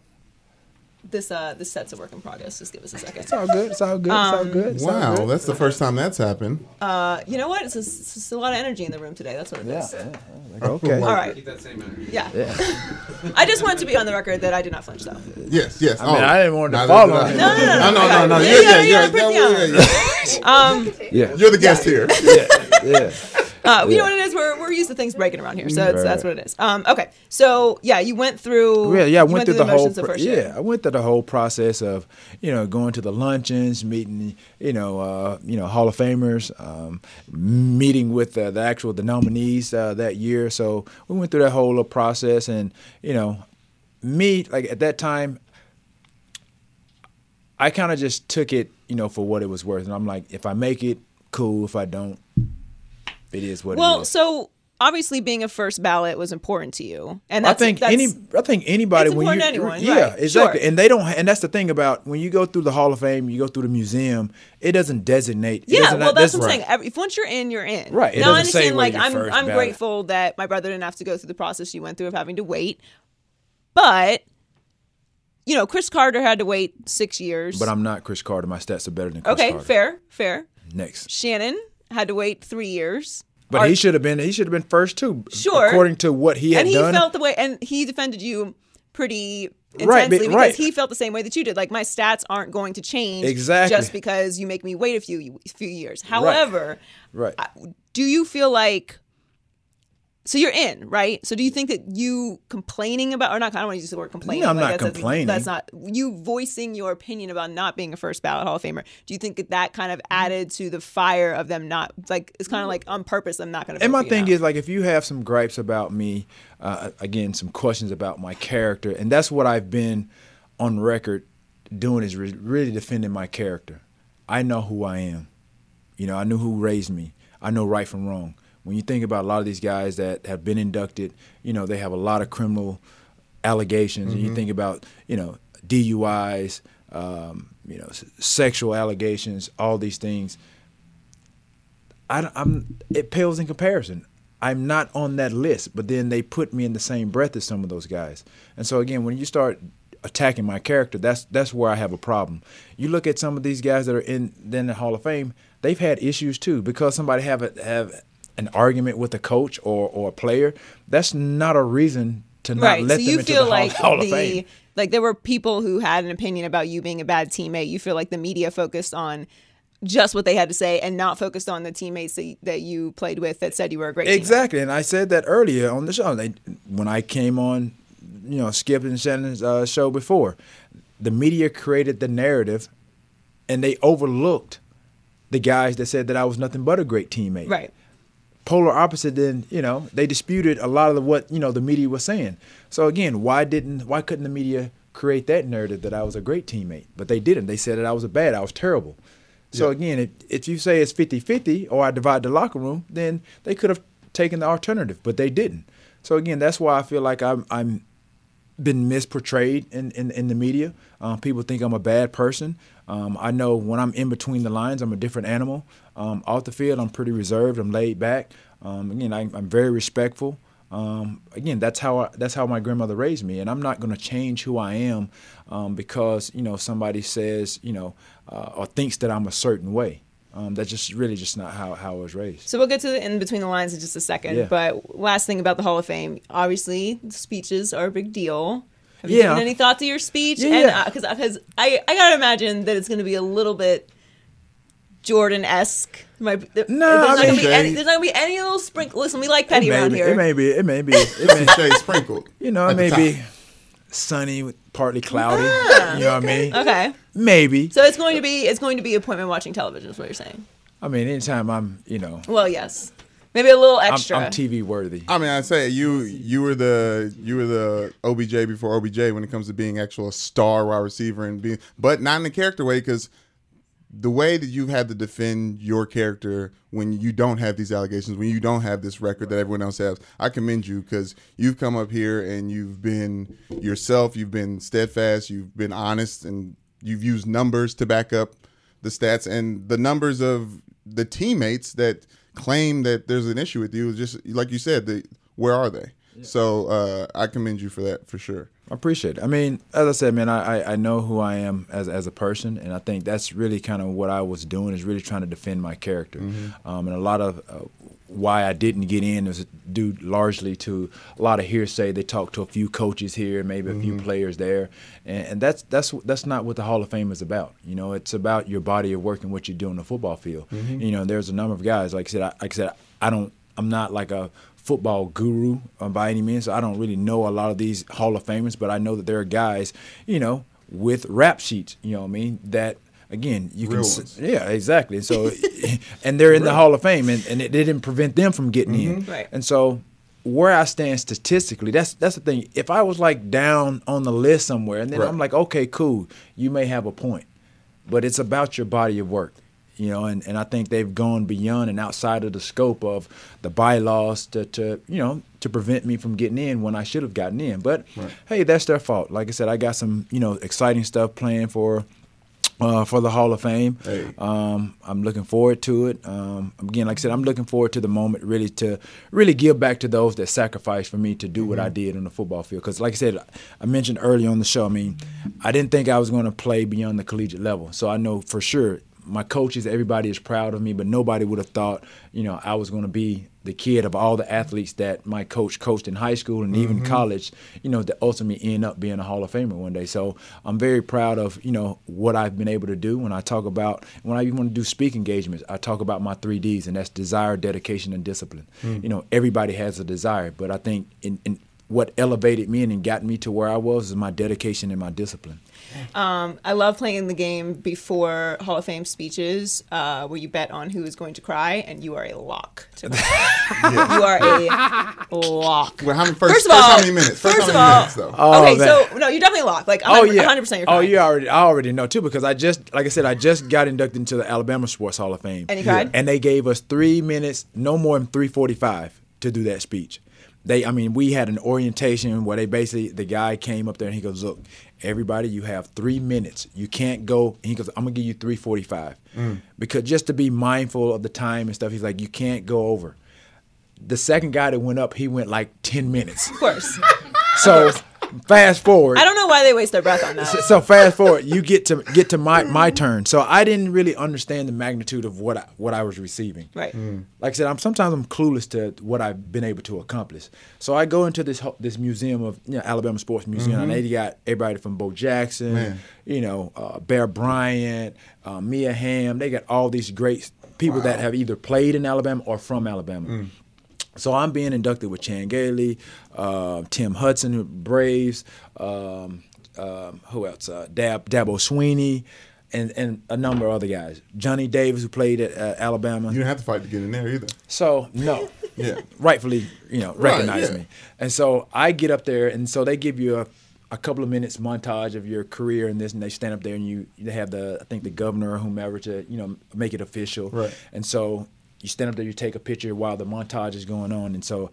This uh, this set's a work in progress. Just give us a second. it's all good. It's all good. It's all good. It's all Wow, good. that's the first time that's happened. Uh, you know what? It's just, it's just a lot of energy in the room today. That's what it is. Yeah. Okay. All right. Keep that same energy. Yeah. I just wanted to be on the record that I did not flinch, though. Yes, yes. I mean, I didn't want to neither fall did on I. it. No, no, no, No, no, no, no. Yeah, Yeah, yeah, yeah, yeah, yeah. yeah, yeah, yeah, yeah. Um, Yeah. You're the guest here. yeah, yeah. Uh, you know what it is? We're, we're used to things breaking around here, so Right, that's what it is. Um, okay, so yeah, you went through. Yeah, yeah, I went, through, the, whole motions the pro- first yeah, year. I went through the whole process of, you know, going to the luncheons, meeting, you know, uh, you know, Hall of Famers, um, meeting with uh, the actual the nominees uh, that year. So we went through that whole process, and you know, me like at that time, I kind of just took it, you know, for what it was worth, and I'm like, if I make it, cool. If I don't, it is what Well, is. so obviously being a first ballot was important to you, and I think that's, any, I think anybody when you, anyone, yeah, right, exactly, sure. and they don't, and that's the thing about when you go through the Hall of Fame, you go through the museum, it doesn't designate. Yeah, doesn't- well, that's what I'm right. saying. If once you're in, you're in. Right, it Now I understand. Like I'm, I'm ballot- grateful that my brother didn't have to go through the process you went through of having to wait, but you know, Cris Carter had to wait six years. But I'm not Cris Carter. My stats are better than Cris okay, Carter. fair, fair. Next, Shannon had to wait three years. but Art- he should have been. He should have been first too. Sure. according to what he had and he done. felt the way, and he defended you pretty Right, intensely but- because right. he felt the same way that you did. Like my stats aren't going to change Exactly. just because you make me wait a few few years. However, right. do you feel like so you're in right so do you think that you complaining about or not i don't want to use the word complaining No, I'm like, not that's- complaining. that's not you voicing your opinion about not being a first ballot hall of famer do you think that that kind of added to the fire of them not like it's kind of like on purpose i'm not going to And my thing is, like, if you have some gripes about me, uh, again, some questions about my character, and that's what I've been on record doing is re- really defending my character. I know who I am. You know, I knew who raised me. I know right from wrong. When you think about a lot of these guys that have been inducted, you know, they have a lot of criminal allegations. And you think about, you know, DUIs, um, you know, s- sexual allegations, all these things. I, am it pales in comparison. I'm not on that list, but then they put me in the same breath as some of those guys. And so again, when you start attacking my character, that's that's where I have a problem. You look at some of these guys that are in then the Hall of Fame, they've had issues too because somebody have a, have an argument with a coach or or a player. That's not a reason to not right let so them you into feel the like Hall, Hall of Fame. like there were people who had an opinion about you being a bad teammate you feel like the media focused on just what they had to say and not focused on the teammates that, that you played with that said you were a great teammate. Exactly, and I said that earlier on the show. They, when I came on, you know, Skip and Shannon's uh, show before, the media created the narrative, and they overlooked the guys that said that I was nothing but a great teammate. right Polar opposite. Then you know they disputed a lot of the, what you know the media was saying. So again, why didn't why couldn't the media create that narrative that I was a great teammate? But they didn't. They said that I was a bad. I was terrible. So again, if, if you say it's 50-50 or I divide the locker room, then they could have taken the alternative, but they didn't. So again, that's why I feel like I'm I'm been misportrayed in, in, in the media. Um, people think I'm a bad person. Um, I know when I'm in between the lines, I'm a different animal. Um, off the field, I'm pretty reserved. I'm laid back. Um, again, I, I'm very respectful. Um, again, that's how I, that's how my grandmother raised me, and I'm not going to change who I am um, because you know somebody says you know uh, or thinks that I'm a certain way. Um, that's just really just not how, how I was raised. So we'll get to the in between the lines in just a second. Yeah. But last thing about the Hall of Fame, obviously speeches are a big deal. Have you Yeah. given any thought to your speech? Yeah, and uh, yeah. because because uh, I I gotta imagine that it's going to be a little bit Jordan esque. My there's No, not I gonna be any, there's not gonna be any little sprinkle. Listen, we like petty it around be, here. It may be. It may be. It may. Shade sprinkled. You know, it may be sunny, with partly cloudy. Ah, you know what I mean? okay, Maybe. so it's going to be it's going to be appointment watching television. Is what you're saying? I mean, anytime I'm, you know, Well, yes, maybe a little I'm, extra. I'm TV worthy. I mean, I say you you were the you were the OBJ before OBJ when it comes to being actual a star wide receiver and being, but not in the character way because the way that you've had to defend your character when you don't have these allegations, when you don't have this record that everyone else has, I commend you because you've come up here and you've been yourself, you've been steadfast, you've been honest, and you've used numbers to back up the stats and the numbers of the teammates that claim that there's an issue with you. Just like you said, the, where are they? So uh, I commend you for that for sure. I appreciate it. I mean, as I said, man, I, I, I know who I am as, as a person, and I think that's really kind of what I was doing is really trying to defend my character. Um, and a lot of uh, why I didn't get in is due largely to a lot of hearsay. They talked to a few coaches here, maybe a few players there, and, and that's that's that's not what the Hall of Fame is about. You know, it's about your body of work and what you do on the football field. You know, there's a number of guys. Like I said, I, like I said, I don't I'm not like a football guru uh, by any means. So I don't really know a lot of these Hall of Famers, but I know that there are guys, you know, with rap sheets. You know what I mean? That again, you Real can. ones. Yeah, exactly. So, and they're in the Hall of Fame, and, and it didn't prevent them from getting in. Mm-hmm. Right. And so, where I stand statistically, that's that's the thing. If I was like down on the list somewhere, and then Right. I'm like, okay, cool, you may have a point, but it's about your body of work. You know, and, and I think they've gone beyond and outside of the scope of the bylaws to, to you know to prevent me from getting in when I should have gotten in. But hey, that's their fault. Like I said, I got some you know exciting stuff planned for uh, for the Hall of Fame. Hey. Um, I'm looking forward to it. Um, again, like I said, I'm looking forward to the moment really to really give back to those that sacrificed for me to do what I did on the football field. Because, like I said, I mentioned earlier on the show, I mean, I didn't think I was going to play beyond the collegiate level. So I know for sure my coaches, everybody is proud of me, but nobody would have thought, you know, I was going to be the kid of all the athletes that my coach coached in high school and even mm-hmm. college, you know, that ultimately end up being a Hall of Famer one day. So I'm very proud of, you know, what I've been able to do. When I talk about, when I even want to do speak engagements, I talk about my three Ds, and that's desire, dedication, and discipline. Hmm. You know, everybody has a desire, but I think in, in what elevated me and got me to where I was is my dedication and my discipline. Um, I love playing the game before Hall of Fame speeches, uh, where you bet on who is going to cry, and you are a lock. To cry. You are a lock. Well, how many first, First of first all- how many minutes? First, first of all- minutes though? Oh, okay, man. so no, you're definitely a lock. Like, 100%, Oh yeah, 100% Oh, you already, I already know too because I just, like I said, I just got inducted into the Alabama Sports Hall of Fame. And you cried? And they gave us three minutes, no more than three forty-five, to do that speech. They, I mean, we had an orientation where they basically, the guy came up there and he goes, "Look, everybody, you have three minutes. You can't go." And he goes, "I'm gonna give you three forty-five, mm. because just to be mindful of the time and stuff." He's like, "You can't go over." The second guy that went up, he went like ten minutes. Of course. So, fast forward. I don't know why they waste their breath on that. So, so fast forward, you get to get to my my turn. So I didn't really understand the magnitude of what I, what I was receiving. Right. Like I said, I'm sometimes I'm clueless to what I've been able to accomplish. So I go into this this museum of you know Alabama Sports Museum, and they got everybody from Bo Jackson, Man. you know, uh, Bear Bryant, uh, Mia Hamm. They got all these great people that have either played in Alabama or from Alabama. So I'm being inducted with Chan Gailey, uh, Tim Hudson, Braves, um, um, who else? Uh, Dab, Dabo Swinney, and, and a number of other guys. Johnny Davis, who played at uh, Alabama. You didn't have to fight to get in there either. So no, Yeah. rightfully, you know, recognize yeah. me. And so I get up there, and so they give you a, a couple of minutes montage of your career and this, and they stand up there, and you they have the I think the governor or whomever to you know make it official. Right. And so you stand up there, you take a picture while the montage is going on, and so.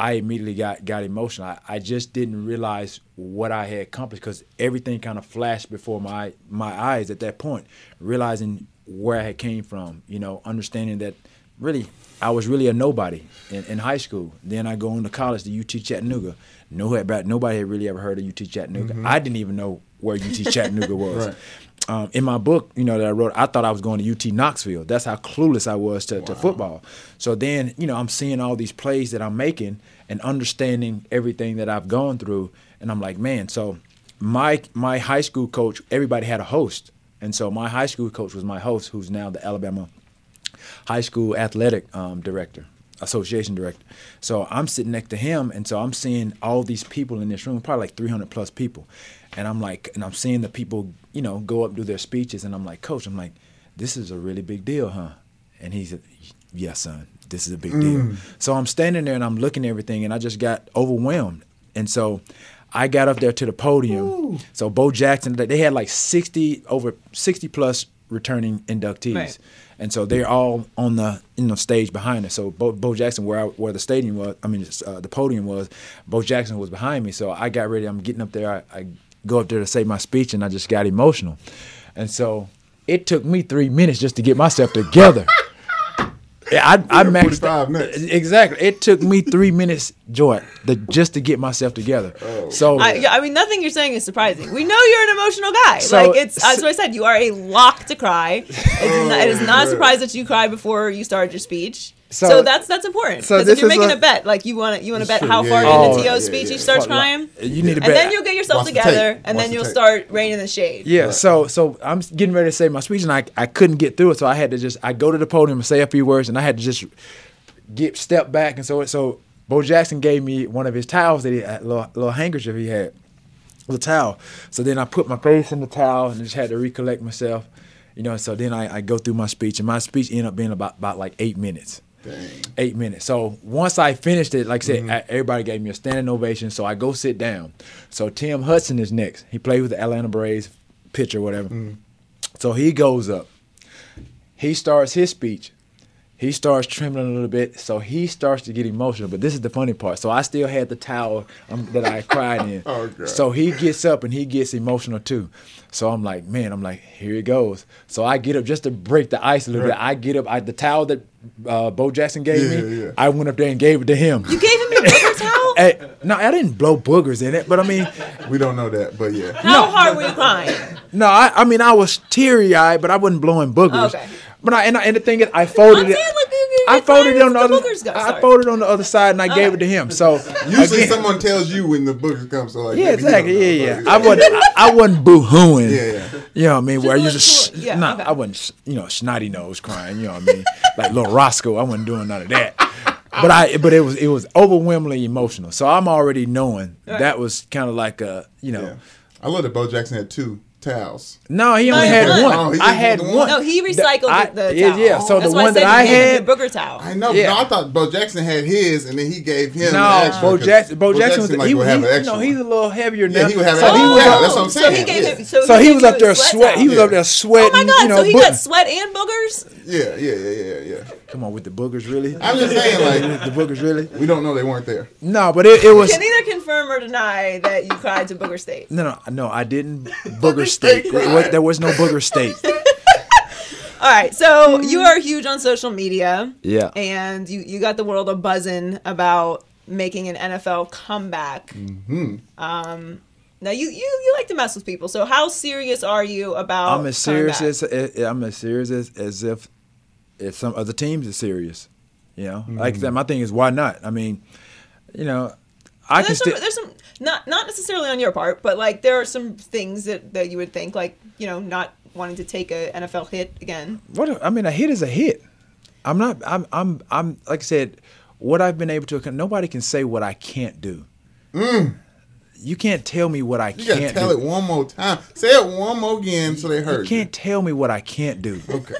I immediately got got emotional. I, I just didn't realize what I had accomplished because everything kind of flashed before my my eyes at that point. Realizing where I had came from, you know, understanding that really I was really a nobody in, in high school. Then I go into college to UT Chattanooga. No, nobody had really ever heard of UT Chattanooga. Mm-hmm. I didn't even know where UT Chattanooga was. Right. Um, in my book, you know, that I wrote, I thought I was going to UT Knoxville. That's how clueless I was to, to football. So then, you know, I'm seeing all these plays that I'm making and understanding everything that I've gone through, and I'm like, man. So my my high school coach, everybody had a host, and so my high school coach was my host, who's now the Alabama high school athletic um, director, association director. So I'm sitting next to him, and so I'm seeing all these people in this room, probably like 300 plus people, and I'm like, and I'm seeing the people, you know, go up do their speeches, and I'm like, Coach, I'm like, this is a really big deal, huh? And he's, yeah, son, this is a big deal. So I'm standing there and I'm looking at everything, and I just got overwhelmed, and so. I got up there to the podium. So Bo Jackson, they had like 60 over 60 plus returning inductees. Right. And so they're all on the you know stage behind us. So Bo, Bo Jackson, where I, where the stadium was, I mean uh, the podium was, Bo Jackson was behind me. So I got ready. I'm getting up there. I, I go up there to say my speech, and I just got emotional. And so it took me three minutes just to get myself together. Yeah, I, I maxed 45 minutes. Exactly. It took me three minutes, Joy, the, just to get myself together. Oh. so I, I mean, nothing you're saying is surprising. We know you're an emotional guy. So- like it's that's what I said. You are a lock to cry. It's oh, not, it is not a surprise that you cry before you started your speech. So, So- that's that's important. so Because this if you're is making a- a, bet, like you want to you want to bet true, how yeah, far yeah, into yeah, To's yeah, speech yeah. he starts Fuck, crying, you need to and then you'll get yourself Watch the together, and Watch then the you'll tape. start raining the shade. Yeah, so so I'm getting ready to say my speech and I I couldn't get through it, so I had to just I go to the podium and say a few words, and I had to just get step back, and so so Bo Jackson gave me one of his towels that he had, little little handkerchief he had, the towel. So then I put my face in the towel and just had to recollect myself, you know. So then I, I go through my speech, and my speech ended up being about about like eight minutes. Eight minutes. So once I finished it, like I said, mm-hmm. I- everybody gave me a standing ovation. So I go sit down. So Tim Hudson is next. He played with the Atlanta Braves, pitcher, whatever. Mm. So he goes up. He starts his speech. He starts trembling a little bit, so he starts to get emotional. But this is the funny part. So I still had the towel um, that I cried in. Oh, God. So he gets up and he gets emotional too. So I'm like, man, I'm like, here he goes. So I get up just to break the ice a little bit. I get up, I, the towel that uh, Bo Jackson gave Yeah, me, yeah. I went up there and gave it to him. You gave him the booger towel? Hey, no, I didn't blow boogers in it, but I mean, We don't know that, but yeah. How hard were you crying? no, I, I mean, I was teary eyed, but I wasn't blowing boogers. Okay. But I, and, I, and the thing is, I folded it. saying, like, you- I folded it on the the other. I folded on the other side and I gave Okay. it to him. So Usually again- someone tells you when the boogers come. So like, Yeah, maybe you exactly. know, Yeah, yeah. but I wasn't. I, I wasn't boo-hooing. Yeah, yeah. You know what I mean? Where a you just too- yeah, nah, okay. I wasn't. You know, snotty nose crying. You know what I mean? like little Roscoe. I wasn't doing none of that. But I. But it was. It was overwhelmingly emotional. So I'm already knowing that was kind of like a. You know. Yeah. I love that Bo Jackson had two towels. No, he only No, had no. one. Oh, I had one. one? No, he recycled I- the, the yeah, towel. yeah. So That's the one I said that I you had- your booger towel. I know. Yeah. No, I thought Bo Jackson had his, and then he gave him. No, the extra, Bo 'cause Jackson. Bo Jackson was. like, he, would he, have an extra no, he's a little heavier now. Yeah, he would have so he was Yeah, up, that's what I'm So saying. he gave yeah. him. So, So he gave was up there sweat sweat. He was towel. up there sweating. Oh my god! You know, so he book- got sweat and boogers. Yeah, yeah, yeah, yeah, yeah. Come on with the boogers, really? I'm just saying, like, the boogers, really? we don't know they weren't there. No, but it, it was. Can either confirm or deny that you cried to booger state. No, no, no. I didn't booger state. It there was no booger state. All right, so you are huge on social media. Yeah. And you, you got the world a buzzing about making an NFL comeback. Mm-hmm. Um, now you, you you like to mess with people. So how serious are you about? I'm as serious back? as I'm as serious as, as if if some other teams are serious. You know, like that. my thing is why not? I mean, you know, I can some, still. there's some not not necessarily on your part, but like there are some things that, that you would think like you know not wanting to take a NFL hit again. What I mean, a hit is a hit. I'm not. I'm. I'm. I'm. Like I said, what I've been able to. Nobody can say what I can't do. You can't tell me what I Mm. You gotta can't tell do. it one more time. Say it one more again so they heard. You can't tell me what I can't do. Okay.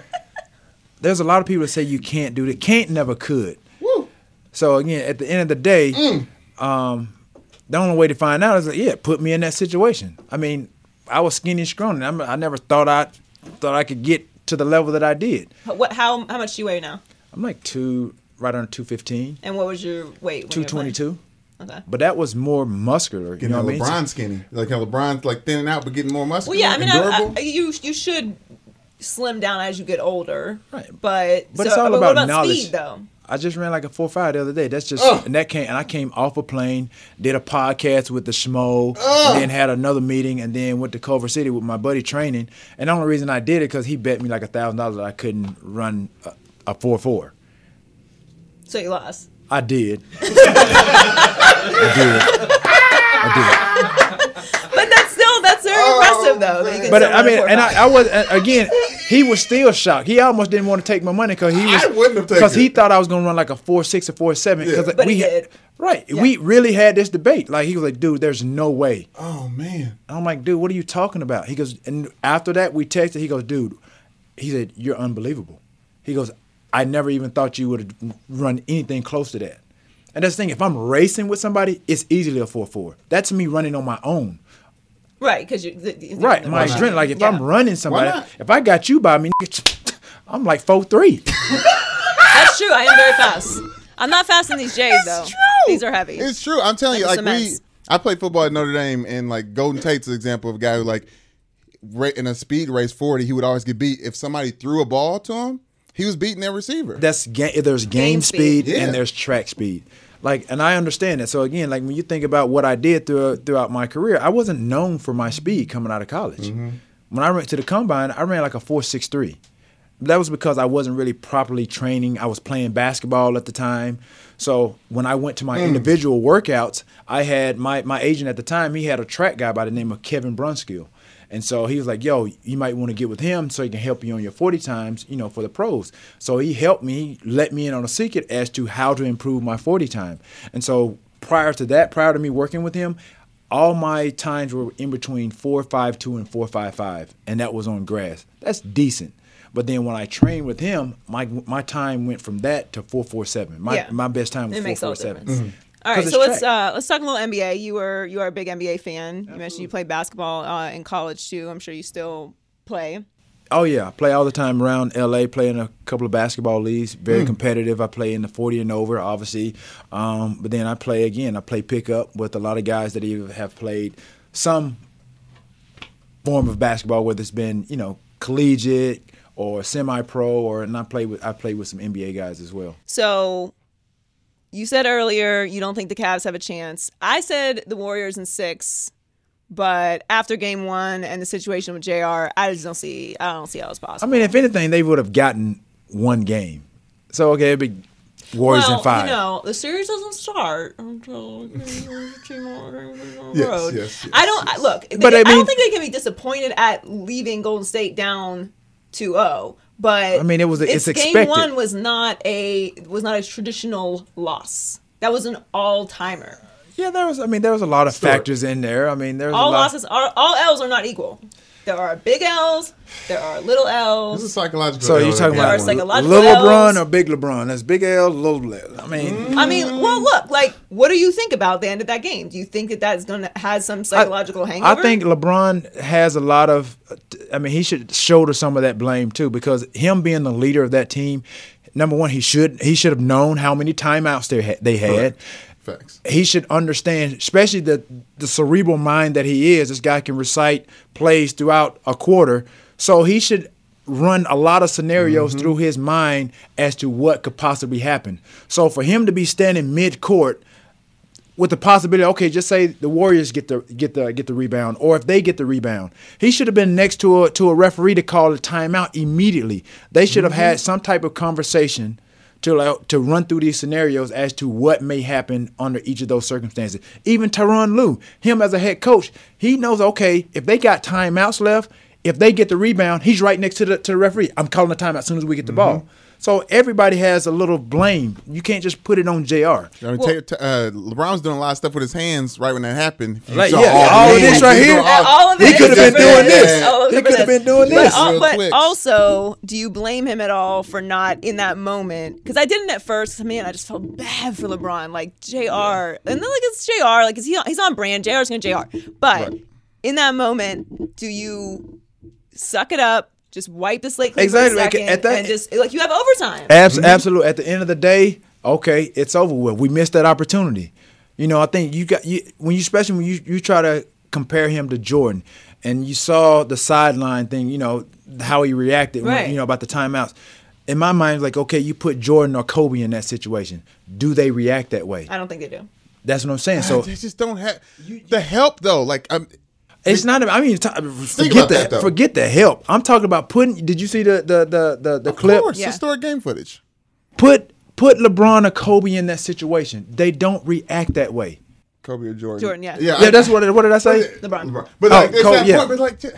There's a lot of people that say you can't do that. Can't never could. Woo. So again, at the end of the day, Mm. um, the only way to find out is like, yeah, put me in that situation. I mean, I was skinny and scrawny. I'm, I never thought I thought I could get to the level that I did. What how how much do you weigh now? I'm like two, right under two fifteen. And what was your weight? when you Two were playing? twenty two. Okay. But that was more muscular. You Getting know how what I mean? LeBron skinny. Like how LeBron's like thinning out but getting more muscular Well, yeah, I mean, I. I, you you should slim down as you get older, Right. But But so, it's all but about what about knowledge. speed though? I just ran like a four five the other day. That's just Ugh. and that came and I came off a plane, did a podcast with the Schmo, and then had another meeting, and then went to Culver City with my buddy training. And the only reason I did it because he bet me like a thousand dollars that I couldn't run a, a four four. So you lost. I did. I did. I did. But that's still that's very oh, impressive though. That But I mean, and. I, I was again. He was still shocked. He almost didn't want to take my money because he was wouldn't have taken because he thought I was going to run like a four six or four seven. Because But we he had- did. right, we really had this debate. Like he was like, "Dude, there's no way." oh man. I'm like, "Dude, what are you talking about?" He goes, and after that we texted. He goes, "Dude," he said, "You're unbelievable." He goes, "I never even thought you would run anything close to that." And that's the thing. If I'm racing with somebody, it's easily a four four. That's me running on my own. Right because you the, the, Right, the- my not? adrenaline. Like if Yeah. I'm running somebody, if I got you by me, I'm like four three. That's true. I am very fast. I'm not fast in these J's though. True. These are heavy. It's true. I'm telling you, Like like we. I played football at Notre Dame, and like Golden Tate's an example of a guy who like in a speed race forty, he would always get beat if somebody threw a ball to him. He was beating their receiver. That's ga- there's game, Game speed, speed. Yeah. and there's track speed. Like, and I understand that. So again, like when you think about what I did throughout throughout my career, I wasn't known for my speed coming out of college. Mm-hmm. When I went to the combine, I ran like a four six three. That was because I wasn't really properly training. I was playing basketball at the time. So when I went to my hmm. individual workouts, I had my my agent at the time. He had a track guy by the name of Kevin Brunskill. And so he was like, "Yo, you might want to get with him so he can help you on your 40 times, you know, for the pros." So he helped me, let me in on a secret as to how to improve my 40 time. And so prior to that, prior to me working with him, all my times were in between 452 and 455, and that was on grass. That's decent. But then when I trained with him, my my time went from that to 447. My Yeah. my best time was It makes all the 447. difference. Mm-hmm. All right, so let's uh, let's talk a little NBA. You were you are a big NBA fan. You mentioned you played basketball uh, in college too. I'm sure you still play. Oh yeah, I play all the time around LA. Play in a couple of basketball leagues. Very competitive. I play in the 40 and over, obviously. Um, but then I play again. I play pickup with a lot of guys that either have played some form of basketball, whether it's been you know collegiate or semi-pro, or and I play with I play with some NBA guys as well. So you said earlier you don't think the Cavs have a chance. I said the Warriors in six, but after game one and the situation with Jr., I just don't see I don't see how it's possible. I mean, if anything, they would have gotten one game. So okay, it'd be Warriors well, in five. you know, the series doesn't start until Yes, road. yes, yes, I don't I, look. But they- I I, mean- don't think they can be disappointed at leaving Golden State down 2-0. But I mean, it was- it's game expected. one was not a was not a traditional loss. That was an all timer. yeah, there was. I mean, there was a lot of factors in there. I mean, there was All a lot. losses are all L's are not equal. There are big L's. There are little L's. This L's. is psychological. So L you that talking game There are about won. psychological little L's. LeBron or big LeBron? That's big L, little L. I mean, I mean, well, look, like, what do you think about the end of that game? Do you think that that's gonna has some psychological hangover? I think LeBron has a lot of. I mean, he should shoulder some of that blame too, because him being the leader of that team, number one, he should he should have known how many timeouts they had. They had. Facts. He should understand, especially the the cerebral mind that he is. This guy can recite plays throughout a quarter, so he should run a lot of scenarios mm-hmm. through his mind as to what could possibly happen. So for him to be standing mid court with the possibility, okay, just say the Warriors get the get the get the rebound, or if they get the rebound, he should have been next to a to a referee to call a timeout immediately. They should have had mm-hmm. some type of conversation to like, to run through these scenarios as to what may happen under each of those circumstances. Even Tyronn Lue, him as a head coach, he knows okay if they got timeouts left, if they get the rebound, he's right next to the to the referee. I'm calling the timeout as soon as we get the ball. Mm-hmm. So everybody has a little blame. You can't just put it on Jr. I mean, take- t- uh, LeBron's doing a lot of stuff with his hands right when that happened. Like, yeah, all of this right here. doing And all of He could have been doing this. He could have been doing this. al- but also, do you blame him at all for not in that moment? Because I didn't at first. 'cause, Man, I just felt bad for LeBron. Like Jr. and then like it's Jr. Like is he? He's on brand. Jr. is gonna Jr. But Right. in that moment, do you suck it up? Just wipe the slate clean Exactly, for a like, second, at that- and just like you have overtime. Abs- mm-hmm. Absolutely. At the end of the day, okay, it's over with. We missed that opportunity. You know, I think you got you when you especially when you you try to compare him to Jordan, and you saw the sideline thing. You know how he reacted. When, Right. you know about the timeouts. In my mind, like okay, you put Jordan or Kobe in that situation. Do they react that way? I don't think they do. That's what I'm saying. So they just don't have the help though. Like I'm, It's not. I mean, t- forget about the that, forget the help. I'm talking about putting. Did you see the the the the, the of clip? course, Yeah. historic game footage. Put put LeBron or Kobe in that situation. They don't react that way. Kobe or Jordan. Jordan, yeah. yeah. Yeah, I- that's what. What did I say? LeBron. Oh, but Oh, like, it's Kobe, that yeah. point, but like, t-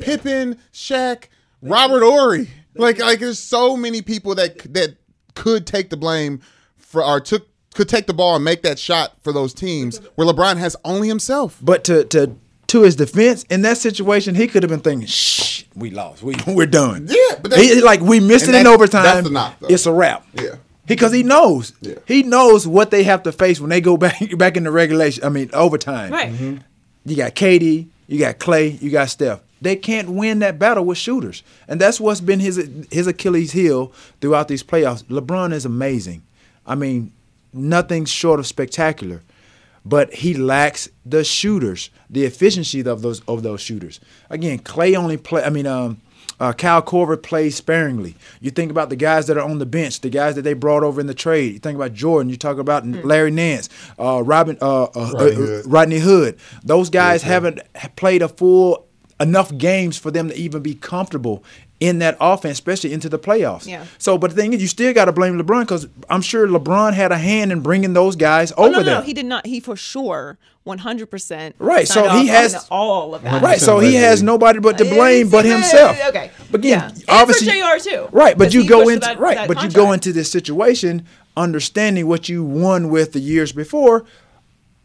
Pippen, Shaq, Robert Horry. Like, like there's so many people that that could take the blame for or took could take the ball and make that shot for those teams where LeBron has only himself. But to to to his defense, in that situation, he could have been thinking, "Shh, we lost. We we're done." Yeah, but that's- he, like we missed and it in overtime. that's the knock, it's a wrap. Yeah. Because he knows. Yeah. He knows what they have to face when they go back back into regulation. I mean overtime. Right. Mm-hmm. Mm-hmm. You got Katie, you got Clay, you got Steph. They can't win that battle with shooters, and that's what's been his his Achilles heel throughout these playoffs. LeBron is amazing. I mean, nothing short of spectacular, but he lacks the shooters, the efficiency of those of those shooters. Again, Clay only play. I mean, um, uh, Kyle Korver plays sparingly. You think about the guys that are on the bench, the guys that they brought over in the trade. You think about Jordan. You talk about Larry Nance, uh, Robin, uh, uh, Rodney uh, Hood. Rodney Hood. Those guys haven't played a full enough games for them to even be comfortable in that offense, especially into the playoffs. Yeah. So, but the thing is, you still got to blame LeBron because I'm sure LeBron had a hand in bringing those guys Oh, over no, no, there. no, he did not. He for sure, one hundred percent. Right, so he has- all of that. Right, so he has nobody but to Yeah, blame but himself. Okay, But again, yeah. And obviously, for Jr. too. Right, But you go into that- right, that but you go into this situation understanding what you won with the years before.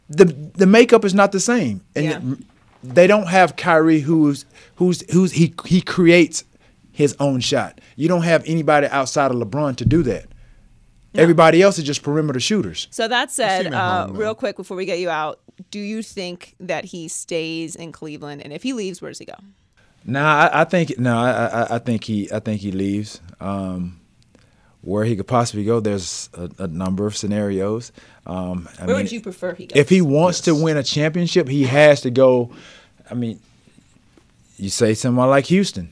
The the makeup is not the same, and Yeah. they don't have Kyrie who's who's who's he he creates his own shot. You don't have anybody outside of LeBron to do that. Everybody else is just perimeter shooters. So that said, uh, home, real quick before we get you out, do you think that he stays in Cleveland? And if he leaves, where does he go? Nah, I, I think no, I, I, I think he I think he leaves. Um, where he could possibly go, there's a, a number of scenarios. Um, I Where mean, would you prefer he goes? if he wants to win a championship, he has to go. I mean, you say someone like Houston.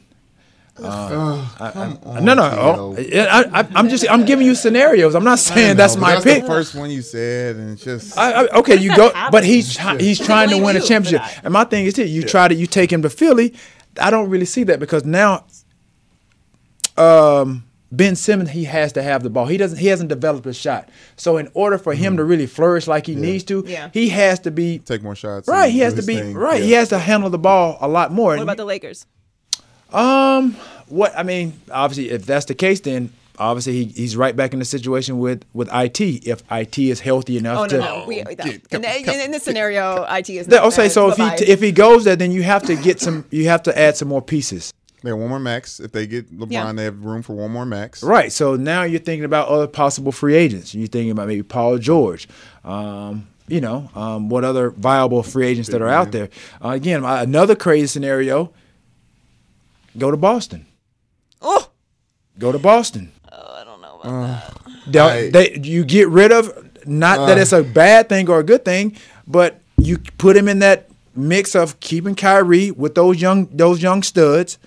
Uh, I- I- no, no. Oh, I, I, I'm just I'm giving you scenarios. I'm not saying that's my that's pick. the first one you said, and it's just I, I, okay, you go, but he's happens. he's trying to win a championship. And my thing is, this, you try to you take him to Philly. I don't really see that because now, um, Ben Simmons he has to have the ball. He doesn't. He hasn't developed a shot. So in order for him to really flourish like he needs to, Yeah. he has to be take more shots. right. He has to be thing. right. He has to handle the ball a lot more. what And about the Lakers? Um, what I mean, obviously, if that's the case, then obviously he, he's right back in the situation with with it. If it is healthy enough Oh to. no, no. We, no. come- in, in, in this scenario, IT is. That- not okay, bad. so if Bye-bye. he if he goes there, then you have to get some. You have to add some more pieces. They have one more max. If they get LeBron, Yeah. they have room for one more max. Right. So now you're thinking about other possible free agents. You're thinking about maybe Paul George. Um, you know, um, what other viable free agents that are out there? Uh, again, another crazy scenario. Go to Boston. oh, Go to Boston. Oh, I don't know about uh, that. They- I- they, you get rid of not that uh. it's a bad thing or a good thing, but you put him in that mix of keeping Kyrie with those young those young studs.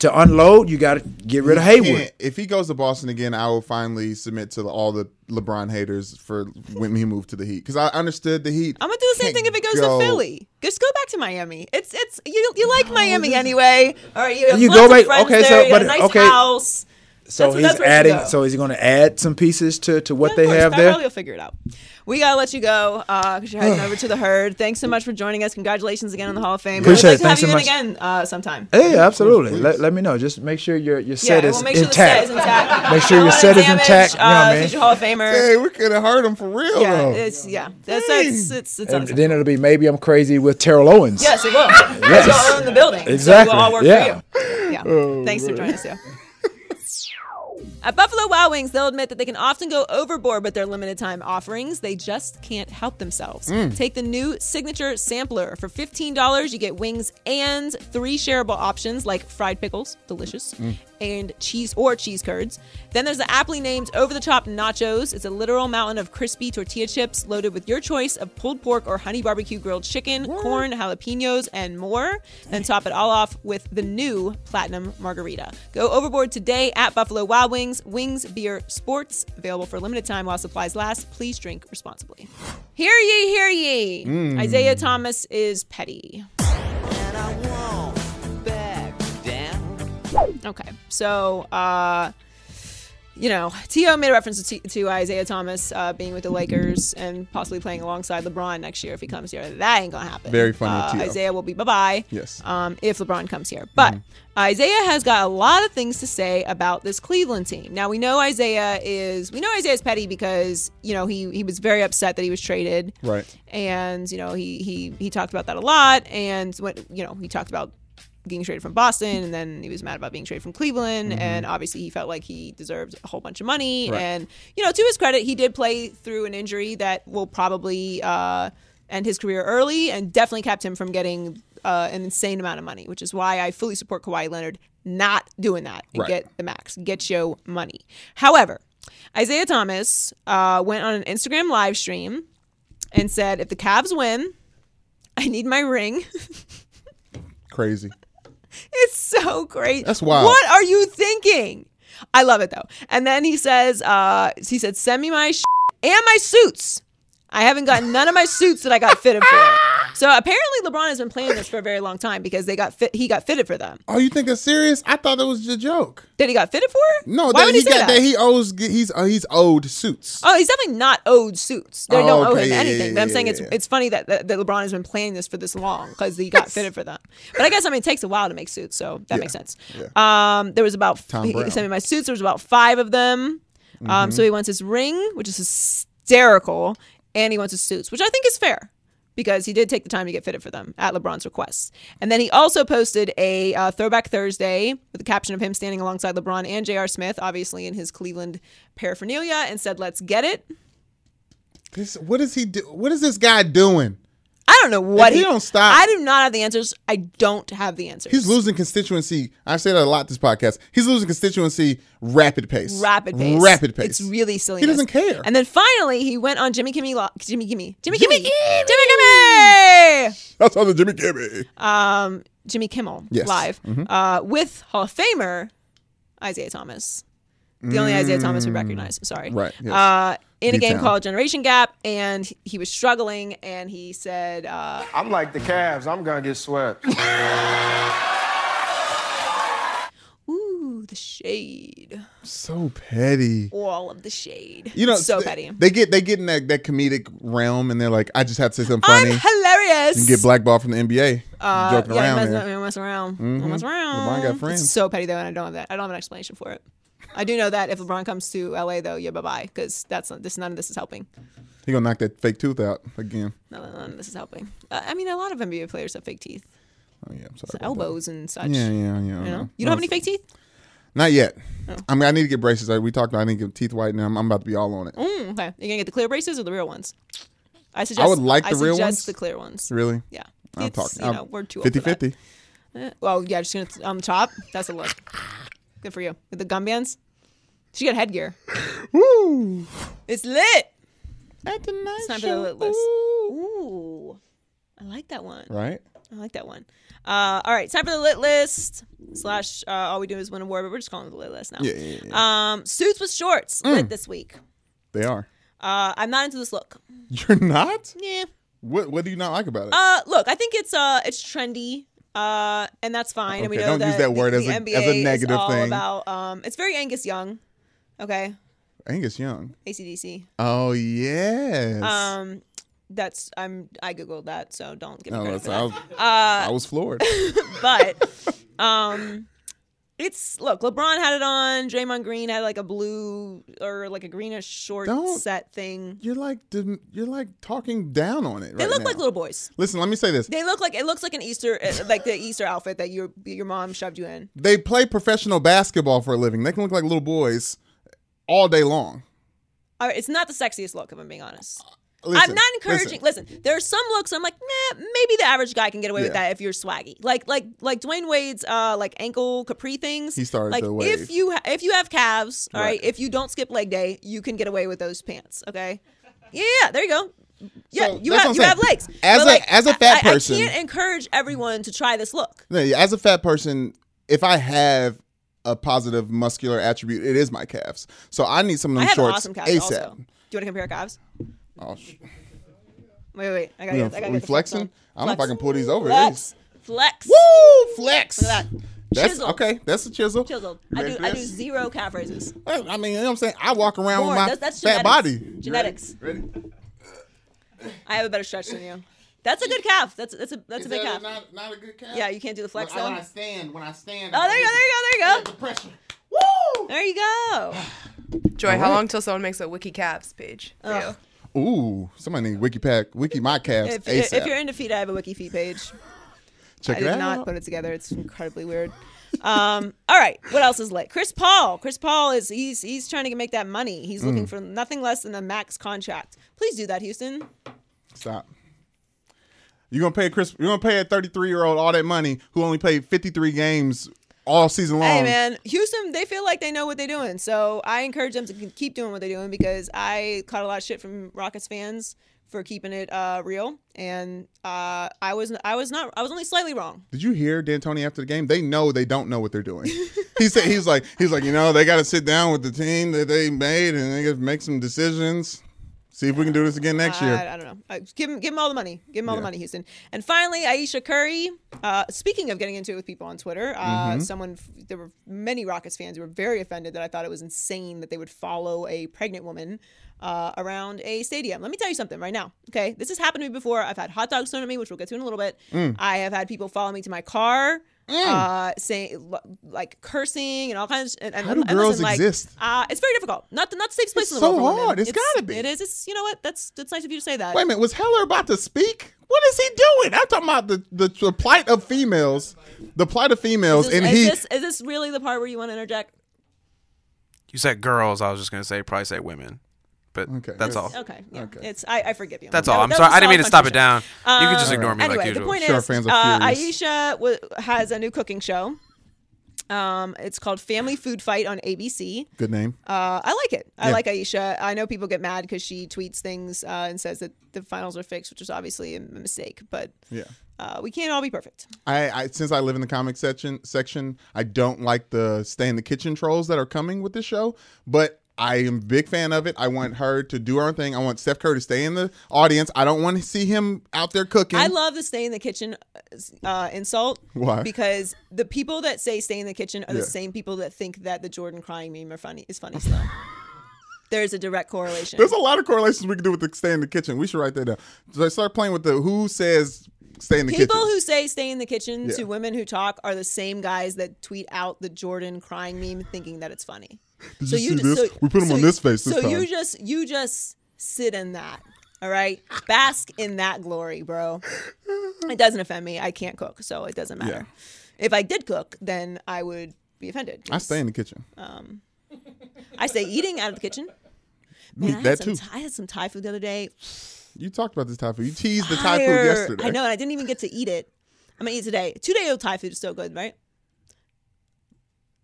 To unload, you got to get rid of He Hayward. can't- If he goes to Boston again, I will finally submit to all the LeBron haters for when he moved to the Heat because I understood the Heat. I'm gonna do the same thing if it goes go- to Philly. Just go back to Miami. It's it's you you like Miami anyway. All right, you, have You lots go of back- okay, there, so- you got a but- nice okay. house. So That's- he's that's where it should adding. go. So he's going to add some pieces to, to what Yeah, they course. have there. Riley will figure it out. We gotta let you go because you're heading over to the herd. Thanks so much for joining us. Congratulations again on the Hall of Fame. Appreciate We'd like it. to have Thanks you in again uh, sometime. Hey, absolutely. Let, let me know. Just make sure your your set yeah, is we'll make sure intact. the set is intact. Make sure your set it is damage, intact, you know what I Uh, mean? future Hall of Famer. Hey, we could have heard him for real yeah, though. it's yeah. That's, it's it's it's And then it'll be maybe I'm crazy with Terrell Owens. Yes, it will. Yes. You'll own the building. Exactly. So we'll all work Yeah. for you. Yeah. Thanks for joining us, yeah. At Buffalo Wild Wings, they'll admit that they can often go overboard with their limited time offerings. They just can't help themselves. Mm. Take the new signature sampler. For $15, you get wings and three shareable options like fried pickles, delicious, mm. And cheese or cheese curds. Then there's the aptly named over the top nachos. It's a literal mountain of crispy tortilla chips loaded with your choice of pulled pork or honey barbecue grilled chicken, corn, jalapenos, and more. Then top it all off with the new platinum margarita. Go overboard today at Buffalo Wild Wings. Wings, beer, sports. Available for a limited time while supplies last. Please drink responsibly. Hear ye, hear ye. Mm. Isaiah Thomas is petty. Okay, so uh, you know, T.O. made a reference to, to Isaiah Thomas uh, being with the Lakers and possibly playing alongside LeBron next year if he comes here. That ain't gonna happen. Very funny, Uh, Isaiah will be bye bye. Yes. Um, if LeBron comes here, but Isaiah has got a lot of things to say about this Cleveland team. Now we know Isaiah is we know Isaiah's petty because you know he he was very upset that he was traded Right. and you know he he he talked about that a lot and when you know he talked about getting traded from Boston and then he was mad about being traded from Cleveland and obviously he felt like he deserved a whole bunch of money Right. and you know to his credit he did play through an injury that will probably uh, end his career early and definitely kept him from getting uh, an insane amount of money which is why I fully support Kawhi Leonard not doing that and Right. get the max get your money however Isaiah Thomas uh, went on an Instagram live stream and said, if the Cavs win, I need my ring. Crazy. So great. That's wild. What are you thinking? I love it though. And then he says, uh, he said, send me my sh- and my suits. I haven't gotten none of my suits that I got fitted for. So apparently LeBron has been playing this for a very long time because they got fit. He got fitted for them. Oh, you think that's serious? I thought that was a joke. That he got fitted for? No, Why that would he he got that? that he owes. He's uh, he's owed suits. Oh, he's definitely not owed suits. They Oh, don't owe him yeah, anything. yeah, but I'm saying it's it's funny that, that that LeBron has been playing this for this long because he got fitted for them. But I guess I mean it takes a while to make suits, so that makes sense. Um, there was about Tom he Brown. sent me my suits. There was about five of them. Mm-hmm. Um, so he wants his ring, which is hysterical, and he wants his suits, which I think is fair. Because he did take the time to get fitted for them at LeBron's request. And then he also posted a uh, Throwback Thursday with a caption of him standing alongside LeBron and J.R. Smith, obviously in his Cleveland paraphernalia, and said, Let's get it. This, what is he do? What is this guy doing? I don't know what he don't stop- I do not have the answers. I don't have the answers. He's losing constituency. I say that a lot this podcast. He's losing constituency rapid pace. rapid pace. Rapid pace. It's really silly. He doesn't care. And then finally, he went on Jimmy Kimmel. Lo- Jimmy Kimmel. Jimmy Kimmel. Jimmy Jimmy Kimmel. That's on the Jimmy Kimmel. Um, Jimmy Kimmel Yes. live Mhm. uh, with Hall of Famer Isaiah Thomas. The only Isaiah Thomas we recognize. Sorry. Right, yes. Uh, in a game D-Town. called Generation Gap, and he was struggling, and he said, uh, I'm like the Cavs. I'm gonna get swept. "Ooh, the shade, So petty. all of the shade." You know, so they, petty. They get they get in that, that comedic realm, and they're like, I just have to say something funny." I'm hilarious. and get blackballed from the NBA. Uh, joking yeah, around there. mess, mess around. Mhm. Mess around. LeBron got friends. It's so petty though, and I don't have that. I don't have an explanation for it. I do know that if LeBron comes to LA though, yeah, bye bye, because that's not, this. None of this is helping. He gonna knock that fake tooth out again. None of this is helping. Uh, I mean, a lot of NBA players have fake teeth, Oh yeah, I'm sorry. So about that. elbows and such. Yeah, yeah, yeah. You know, you don't have any fake teeth. Not yet. Oh. I mean, I need to get braces. Like, We talked about I need to get teeth whitening. I'm, I'm about to be all on it. Mm, okay, you gonna get the clear braces or the real ones? I suggest. I would like I the real suggest ones. the clear ones. Really? Yeah. I'm It's, talking. You know, we're too old for that. 50-50. Eh, well, yeah, just gonna on the top. That's a look. Good for you. With the gum bands. She got headgear. Woo! It's lit. At the night It's time for the lit list. Ooh, I like that one. Right? I like that one. Uh, all right, time for the lit list. Slash, uh, all we do is win a award, but we're just calling it the lit list now. Yeah, yeah, yeah. Um, suits with shorts Mm. lit this week. They are. Uh, I'm not into this look. You're not? Yeah. What What do you not like about it? Uh, look, I think it's uh, it's trendy. Uh, and that's fine. and we know don't use that that word the, as the a- NBA as a negative is all thing. about um, it's very Angus Young. Okay, Angus Young. ACDC. Oh yes. Um, that's I'm I googled that, so don't give me No, credit for I that. was, Uh, I was floored. but um it's look lebron had it on draymond green had like a blue or like a greenish short Don't- set thing You're like you're like talking down on it. they right look now. like little boys Listen, let me say this. they look like it looks like an easter uh, like the easter outfit that your your mom shoved you in They play professional basketball for a living. They can look like little boys all day long. all right it's not the sexiest look if i'm being honest Listen, I'm not encouraging. Listen. there are some looks I'm like, nah, maybe the average guy can get away with that if you're swaggy. Like, like, like Dwyane Wade's uh like ankle capri things. He started like if you ha- if you have calves, all right. Right. If you don't skip leg day, you can get away with those pants. Okay. Yeah, there you go. Yeah, So, you have you have legs. As But, a- like, as a fat I- I- person- I can't encourage everyone to try this look. No, As a fat person, if I have a positive muscular attribute, it is my calves. So I need some of I them have shorts awesome calves ASAP. also. Do you want to compare calves? Oh, sh- Wait, wait, wait. I we, gotta, gonna- I gotta we get the flex flexing? I don't know if I can pull these over. Flex. Flex. Woo! Flex. Look at that. That's Chiseled. okay. That's a chisel. Chiseled. I do, I do zero calf raises. I mean, you know what I'm saying? I walk around Born. with my That's- that's fat body. Genetics. Ready? I have a better stretch than you. That's a good calf. That's that's a that's Is a big that calf. Not, not a good calf. Yeah, you can't do the flex When I- though. When I stand, when I stand. Oh, there you go, there you go, there you go. The pressure. Woo! There you go. Joy, how Alright. long till someone makes a wiki calves page? For you? Ugh. Ooh, somebody need wiki pack, wiki my calves If, ASAP. if you're into feet, I have a wiki feet page. Check I it did out. not put it together. It's incredibly weird. Um, all right, what else is lit? Chris Paul. Chris Paul is he's he's trying to make that money. He's looking Mm. for nothing less than a max contract. Please do that, Houston. Stop. You're gonna pay Chris. You're gonna pay a 33 year old all that money who only played 53 games all season long. Hey man, Houston, they feel like they know what they're doing. So I encourage them to keep doing what they're doing because I caught a lot of shit from Rockets fans for keeping it uh, real, and uh, I was I was not I was only slightly wrong. Did you hear D'Antoni after the game? They know they don't know what they're doing. he said he's like he's like you know they got to sit down with the team that they made and they make some decisions. See if we can do this again next year. I, I don't know. Uh, give him, give him all the money. Give him all the money, Houston. And finally, Aisha Curry. Uh, speaking of getting into it with people on Twitter, uh, Mm-hmm. someone there were many Rockets fans who were very offended that I thought it was insane that they would follow a pregnant woman uh, around a stadium. Let me tell you something right now. Okay, this has happened to me before. I've had hot dogs thrown at me, which we'll get to in a little bit. Mm. I have had people follow me to my car. Uh, saying like cursing and all kinds. And, and, How do and girls listen, like, exist? Uh, it's very difficult. Not the not the safest place It's in the world. so for women. hard. It's gotta be. It is. It's you know what? That's that's nice of you to say that. Wait a minute, was Heller about to speak? What is he doing? I'm talking about the, the, the plight of females. The plight of females, Is this, and is he. this is this really the part where you want to interject? You said girls. I was just gonna say probably say women, but Okay. that's all. Okay, yeah. Okay. It's I, I forgive you. That's That- all. I'm that sorry. I didn't mean to stop it down. contribution. you can just Um, ignore me anyway, like the usual. point Sure, is, fans are uh. Aisha w- has a new cooking show. Um, it's called Family Food Fight on ABC. Good name. Uh, I like it. I Yeah. like Aisha. I know people get mad because she tweets things uh, and says that the finals are fixed, which is obviously a mistake. But Yeah. uh, we can't all be perfect. I, I since I live in the comic section section, I don't like the stay in the kitchen trolls that are coming with this show, but I am a big fan of it. I want her to do her own thing. I want Steph Curry to stay in the audience. I don't want to see him out there cooking. I love the stay in the kitchen uh, insult. Why? Because the people that say stay in the kitchen are Yeah. the same people that think that the Jordan crying meme are funny is funny still. There's a direct correlation. There's a lot of correlations we can do with the stay in the kitchen. We should write that down. So I start playing with the who says stay in the People kitchen. People who say stay in the kitchen to women who talk are the same guys that tweet out the Jordan crying meme thinking that it's funny. Did so you see just- this? so- we put them so on this face this so time. you just you just sit in that. All right? Bask in that glory, bro. It doesn't offend me. I can't cook, so it doesn't matter. If I did cook, then I would be offended. I stay in the kitchen. Um, I stay eating out of the kitchen. Me, Man, I, had that some, too. I had some Thai food the other day. You talked about this Thai food. You teased the Thai food yesterday. I know, and I didn't even get to eat it. I'm gonna eat it today. Two day old Thai food is so good, right?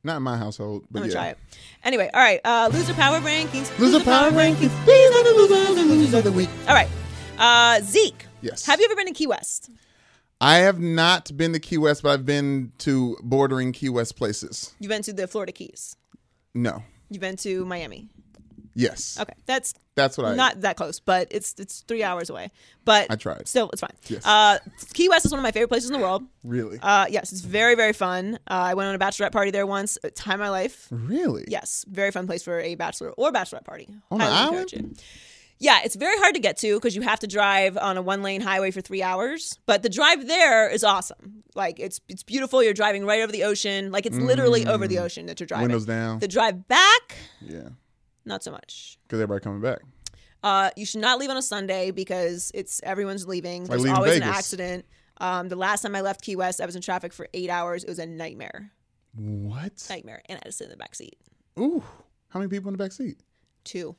Not in my household, but I'm gonna yeah. try it. Anyway, all right. Uh, loser power rankings. Loser power rankings. These are the losers and losers of the week. All right. Uh, Zeke. Yes. Have you ever been to Key West? I have not been to Key West, but I've been to bordering Key West places. You've been to the Florida Keys. No. You've been to Miami. Yes. Okay, that's That's what I. not that close, but it's it's three hours away. But I tried. Still, it's fine. Yes. Uh, Key West is one of my favorite places in the world. Really. Uh, yes, it's very very fun. Uh, I went on a bachelorette party there once. Time of my life. really. Yes, very fun place for a bachelor or bachelorette party. On encourage it. Yeah, it's very hard to get to because you have to drive on a one lane highway for three hours. But the drive there is awesome. Like it's it's beautiful. You're driving right over the ocean. Like it's literally over the ocean that you're driving. Mm. Windows down. The drive back, Yeah. Not so much. Because everybody coming back. Uh, you should not leave on a Sunday because it's everyone's leaving. There's leaving always an accident. Um, the last time I left Key West, I was in traffic for eight hours. It was a nightmare, What? nightmare, and I had to sit in the back seat. Ooh. How many people in the back seat? Two.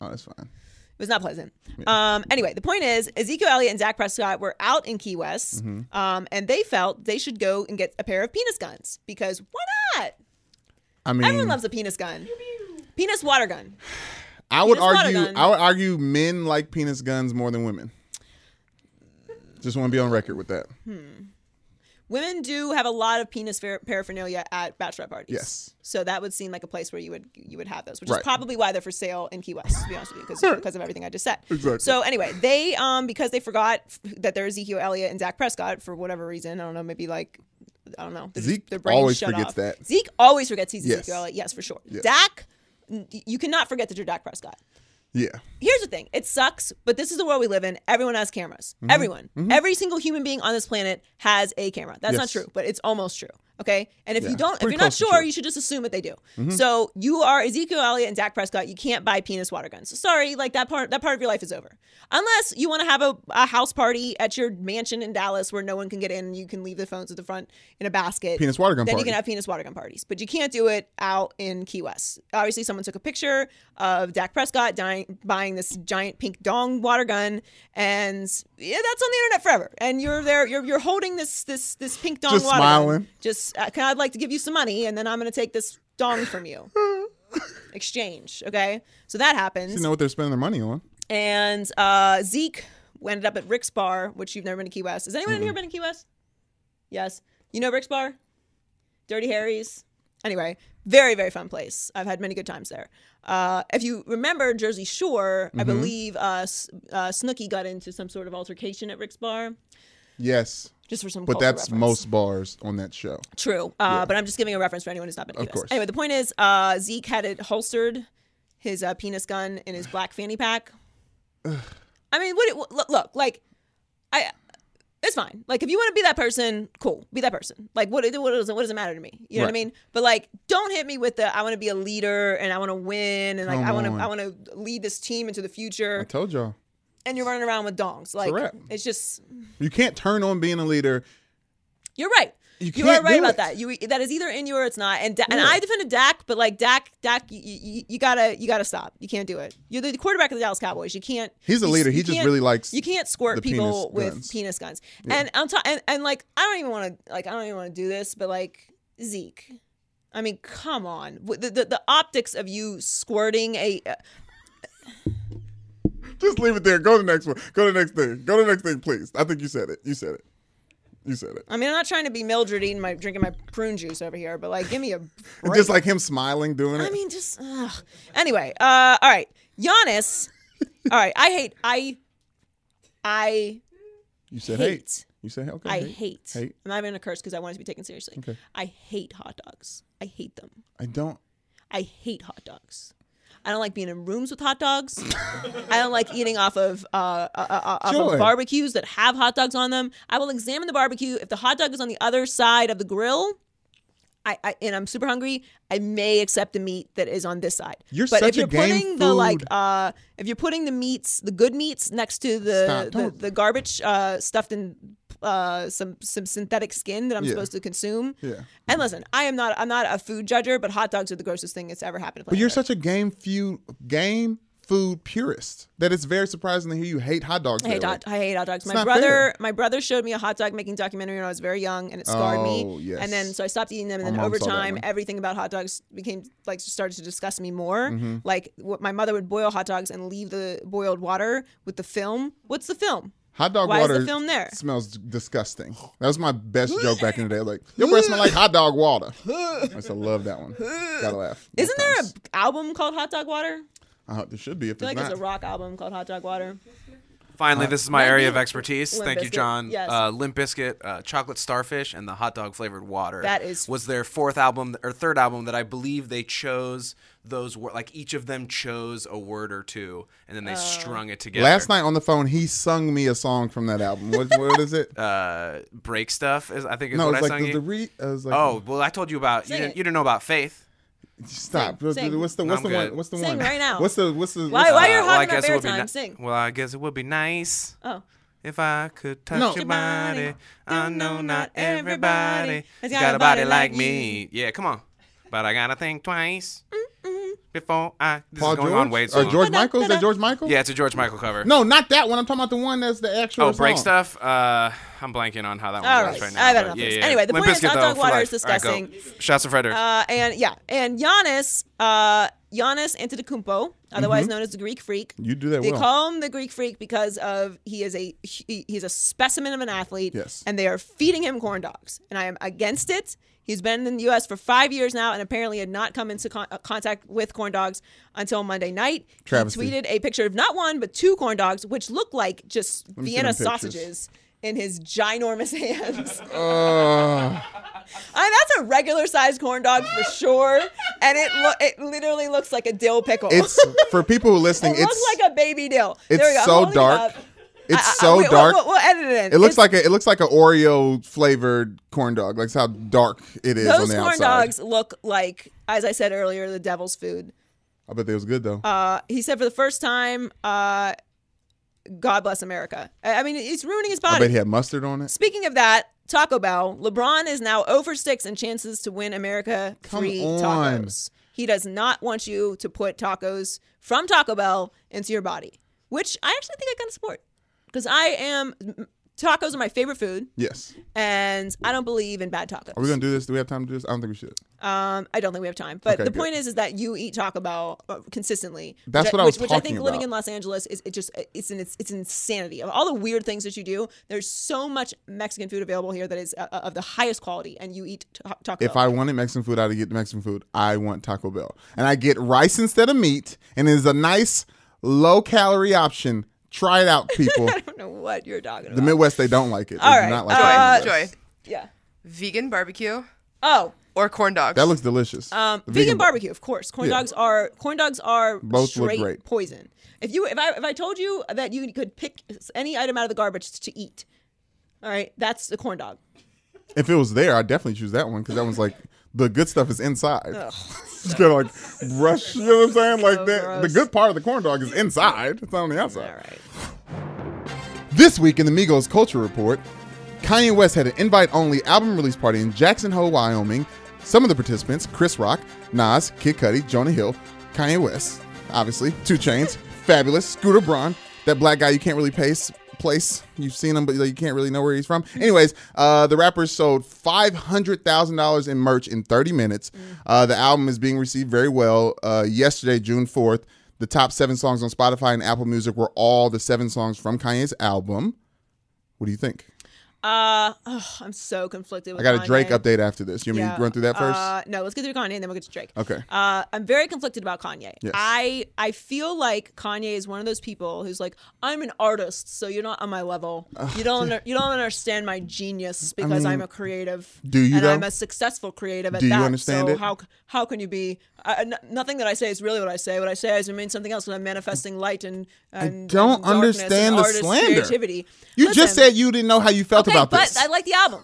Oh, that's fine. It was not pleasant. Um, anyway, the point is Ezekiel Elliott and Dak Prescott were out in Key West, Mm-hmm. um, and they felt they should go and get a pair of penis guns because why not? I mean, Everyone loves a penis gun. Penis water gun. I would penis argue. I would argue men like penis guns more than women. Just want to be on record with that. Women do have a lot of penis paraphernalia at bachelorette parties. Yes. So that would seem like a place where you would you would have those, which Right. is probably why they're for sale in Key West, to be honest with you, because because of everything I just said. Exactly. So anyway, they um because they forgot that there's Ezekiel Elliott and Dak Prescott for whatever reason. I don't know, maybe like I don't know. they're just- Zeke their brains always shut forgets off. that. Zeke always forgets he's Yes. Ezekiel Elliott. Yes, for sure. Yes. Dak, you cannot forget that you're Dak Prescott. Yeah. Here's the thing. It sucks, but this is the world we live in. Everyone has cameras. Mm-hmm. Everyone. Every single human being on this planet has a camera. That's not true, but it's almost true. Okay? And if Yeah, you don't if you're not sure. Mm-hmm. you should just assume that they do. So you are Ezekiel Elliott and Dak Prescott. You can't buy penis water guns. Sorry, like that part that part of your life is over. Unless you want to have a, a house party at your mansion in Dallas where no one can get in and you can leave the phones at the front in a basket. Penis water gun Then you can have penis water gun parties. But you can't do it out in Key West. Obviously, someone took a picture of Dak Prescott dying, buying this giant pink dong water gun, and yeah, that's on the internet forever. And you're there, you're you're holding this this this pink dong Just water smiling. gun. Just uh, I'd like to give you some money, and then I'm going to take this dong from you. Exchange, okay? So that happens. You know what they're spending their money on? And uh, Zeke ended up at Rick's Bar, which you've never been to Key West. Has anyone in here been to Key West? Yes. You know Rick's Bar? Dirty Harry's? Anyway, Very, very fun place. I've had many good times there. Uh, if you remember Jersey Shore, I Mhm. believe uh, uh, Snooki got into some sort of altercation at Rick's bar. Yes. Just for some But that's reference. most bars on that show. True. Uh, But I'm just giving a reference for anyone who's not been to Of Key West. course. Anyway, the point is uh, Zeke had it holstered, his uh, penis gun in his black fanny pack. I mean, what? It, look, look, like, I. It's fine. Like, if you want to be that person, cool. Be that person. Like, what? What does it? What does it matter to me? You know what I mean? But like, don't hit me with the. I want to be a leader and I want to win and like Come I want to. I want to lead this team into the future. I told y'all. And you're running around with dongs. Like, wrap. it's just. You can't turn on being a leader. You're right. You You, are right about it. that. You that is either in you or it's not. And da- and I defended Dak, but like Dak, Dak, you, you, you gotta you gotta stop. You can't do it. You're the quarterback of the Dallas Cowboys. You can't. He's a leader. He just really likes You can't squirt people penis with guns. penis guns. Yeah. And on top, and, and like I don't even want to like I don't even want to do this, but like Zeke. I mean, come on. The, the, the optics of you squirting a uh, Just leave it there. Go to the next one. Go to the next thing. Go to the next thing, please. I think you said it. You said it. You said it. I mean, I'm not trying to be Mildred eating my drinking my prune juice over here, but like, give me a break. just like him smiling doing it. I mean, just ugh. anyway. Uh, all right, Giannis. all right, I hate. I. I. you said hate. hate. You said okay. I hate. hate. Hate. I'm not even gonna curse because I want it to be taken seriously. Okay. I hate hot dogs. I hate them. I don't. I hate hot dogs. I don't like being in rooms with hot dogs. I don't like eating off of uh, uh, uh, off Sure. of barbecues that have hot dogs on them. I will examine the barbecue. If the hot dog is on the other side of the grill, I, I and I'm super hungry, I may accept the meat that is on this side. You're but such if you're a game putting the like uh if you're putting the meats, the good meats next to the Stop. the, the garbage uh stuffed in uh some some synthetic skin that I'm Yeah. supposed to consume. Yeah. And listen, I am not I'm not a food judger, but hot dogs are the grossest thing that's ever happened to But you're Earth. such a game food game food purist that it's very surprising to hear you hate hot dogs. I hate, hot, I hate hot dogs. It's my brother, fair. my brother showed me a hot dog making documentary when I was very young, and it scarred Oh, me. yes. And then so I stopped eating them, and My then over time, everything about hot dogs became like started to disgust me more. Mhm. Like what my mother would boil hot dogs and leave the boiled water with the film. What's the film? Hot dog Why water is the film there? smells disgusting. That was my best joke back in the day. Like your breath smell like hot dog water. I used to love that one. Gotta laugh. Isn't there an album called Hot Dog Water? I hope there should be if I feel it's like not. there's a rock album called Hot Dog Water. Finally, Uh, this is my area of expertise. Limp Thank you, Bizkit. John. Yes. Uh, Limp Bizkit, uh, Chocolate Starfish, and the hot dog flavored water. That is- was their fourth album or third album that I believe they chose those wor- like each of them chose a word or two, and then they strung it together. Last night on the phone, he sung me a song from that album. What, what is it? uh, break stuff is I think is no, what it's I like sung the, you. the re. It was like, oh well, I told you about you Sing didn't, it. you didn't know about Faith. Stop. Sing, sing. What's the what's I'm the one? What's the Sing one? right now. What's the what's the? Why- why the- you're Uh, well, I hogging that guess it would be airtime? ni- Sing. Well, I guess it would be nice. Oh. If I could touch No. your body, I know not everybody has has got a body like me. Yeah, come on. But I gotta think twice before I. This Paul is going George on way too or long. George Michael? Is that George Michael? Yeah, it's a George Michael cover. No, not that one. I'm talking about the one that's the actual. Oh, break stuff. Uh, I'm blanking on how that one All goes right. right now. I've had but yeah, yeah. Anyway, the Limp point is Bizkit, hot dog for water life. is All right, go. disgusting. Shouts to Frederick. Uh, and yeah, and Giannis, uh, Giannis Antetokounmpo, otherwise known as the Greek Freak. Mm-hmm. You do that They well. call him the Greek Freak because of he is a he, he's a specimen of an athlete. Yes. And they are feeding him corn dogs, and I am against it. He's been in the U.S. for five years now, and apparently had not come into con- uh, contact with corn dogs until Monday night. Travesty. He tweeted a picture of not one but two corn dogs, which look like just Vienna sausages. pictures. In his ginormous hands. Uh, I mean, that's a regular sized corn dog for sure, and it lo- it literally looks like a dill pickle. it's for people who are listening. it It's looks like a baby dill. it's there we go. So holding dark. It's I- I- so we'll- dark. We'll, we'll edit it in. It looks It's- like a, it looks like an Oreo flavored corn dog. Like how dark it is on those the corn outside. dogs look like, as I said earlier, the devil's food. I bet they was good though. Uh, he said for the first time, uh, "God bless America." I I mean, it's ruining his I body. bet he had mustard on it. Speaking of that, Taco Bell, LeBron is now over six in chances to win America Come free on. tacos. He does not want you to put tacos from Taco Bell into your body, which I actually think I kind of support because I am tacos are my favorite food, Yes. and I don't believe in bad tacos. Are we gonna do this? Do we have time to do this? I don't think we should. Um, I don't think we have time. But Okay, the good. point is, is that you eat Taco Bell uh, consistently. That's which what I was which, which I talking think living in Los Angeles is it just it's an it's, it's insanity of all the weird things that you do. There's so much Mexican food available here that is uh, of the highest quality, and you eat ta- Taco If Bell. I wanted Mexican food, I'd get Mexican food. I want Taco Bell, and I get rice instead of meat, and it's a nice low calorie option. Try it out, people. I don't know what you're talking about. the. Midwest, they don't like it. They All do not like uh, it. Joy, yeah. vegan barbecue Oh, or corn dogs. That looks delicious. Um, The vegan, barbecue, of course. Corn Yeah. dogs are corn dogs are Both look straight great. poison. If you if I if I told you that you could pick any item out of the garbage to eat, all right, that's the corn dog. If it was there, I'd definitely choose that one because that one's like the good stuff is inside. Just gotta like brush. You know what I'm saying? Like So that. The good part of the corn dog is inside. It's not on the outside. All right. This week in the Migos Culture Report, Kanye West had an invite only album release party in Jackson Hole, Wyoming. Some of the participants Chris Rock, Nas, Kid Cudi, Jonah Hill, Kanye West, obviously, Two Chainz, Fabolous, Scooter Braun, that black guy you can't really pace, place. You've seen him, but you can't really know where he's from. Anyways, uh, the rappers sold $500,000 in merch in 30 minutes. Uh, the album is being received very well. Uh, yesterday, June 4th, the top seven songs on Spotify and Apple Music were all the seven songs from Kanye's album. What do you think? Uh, oh, I'm so conflicted. With I got a Drake update after this. You want me to run through that first? Uh, no, let's get through Kanye and then we'll get to Drake. Okay. Uh, I'm very conflicted about Kanye. Yes. I I feel like Kanye is one of those people who's like, I'm an artist, so you're not on my level. you don't under, you don't understand my genius because I'm mean, a creative. do you, And though? I'm a successful creative at Do you that. understand so it? how how can you be? I, I- n- nothing that I say is really what I say. What I say is I mean something else when I'm manifesting light and and Don't and understand and the slander. creativity. You Listen, just said you didn't know how you felt okay, about but this. I like the album.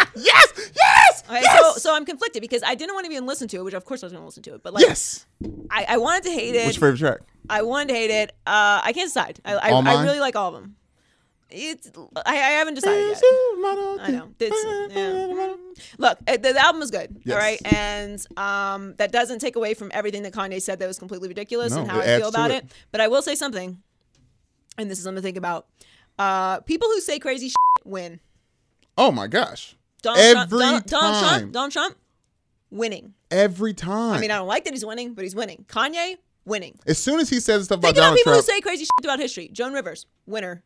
yes, yes, Okay, yes, so so I'm conflicted because I didn't want to even listen to it, which of course I was going to listen to it, but like yes. I, I wanted to hate it. What's your favorite track? I wanted to hate it. Uh, I can't decide. I I, I really like all of them. It's I, I haven't decided yet. I know. It's, yeah. Look, uh, the, the album is good. Yes. All right, and um, that doesn't take away from everything that Kanye said that was completely ridiculous No, and how I feel about it. it. But I will say something, and this is something to think about. Uh, people who say crazy shit win. Oh my gosh. Donald Every Trump, Donald, Donald. Trump, Donald Trump, winning. Every time. I mean, I don't like that he's winning, but he's winning. Kanye, winning. as soon as he says stuff about Think about Donald people Trump, who say crazy shit about history. Joan Rivers, winner,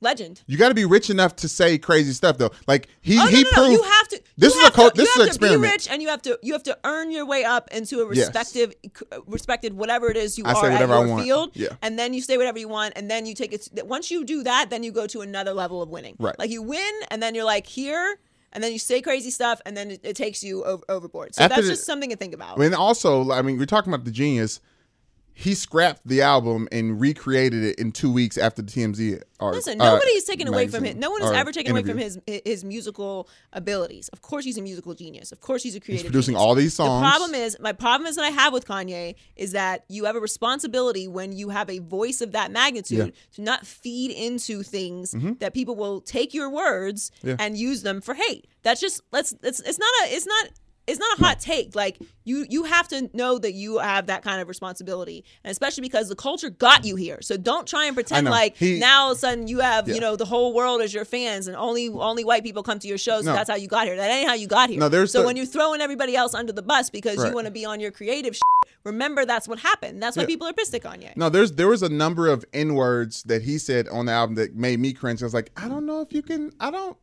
legend. you got to be rich enough to say crazy stuff though. Like he Oh, he no, no, proved. You have to. This is a cult. To, This you is an have to experiment. be rich, and you have to you have to earn your way up into a Yes. respective, respected whatever it is you I are say whatever at your want. field. Yeah. And then you say whatever you want, and then you take it. Once you do that, then you go to another level of winning. Right. Like you win, and then you're like here. And then you say crazy stuff, and then it, it takes you over, overboard. So After that's the- just something to think about. And also, I mean, we're talking about the genius. He scrapped the album and recreated it in two weeks after the TMZ. Listen, nobody's taken away from him. No one has ever taken away from his his musical abilities. Of course, he's a musical genius. Of course, he's a creative. producing genius. all these songs. The problem is, my problem is that I have with Kanye is that you have a responsibility when you have a voice of that magnitude Yeah. Mm-hmm. to not feed into things that people will take your words Yeah. and use them for hate. That's just let's it's it's not a it's not. It's not a hot take. Like you, you have to know that you have that kind of responsibility, and especially because the culture got you here. So don't try and pretend like He- now all of a sudden you have Yeah. you know the whole world as your fans and only only white people come to your shows No. that's how you got here that ain't how you got here No, there's so the- when you're throwing everybody else under the bus because Right. you want to be on your creative shit, remember that's what happened that's why Yeah. people are pissed at Kanye No, there's there was a number of n words that he said on the album that made me cringe. I was like, I don't know if you can. I don't.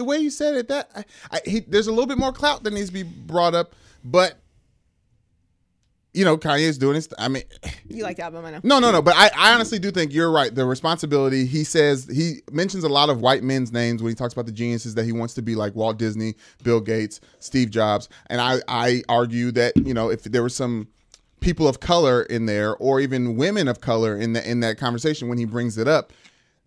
The way you said it, that I, I, he, there's a little bit more clout that needs to be brought up, but you know, Kanye's doing his. I mean, you like the album I know no, no, no. But I, I honestly do think you're right. The responsibility. He says he mentions a lot of white men's names when he talks about the geniuses that he wants to be like Walt Disney, Bill Gates, Steve Jobs, and I I argue that you know if there was some people of color in there or even women of color in the in that conversation when he brings it up,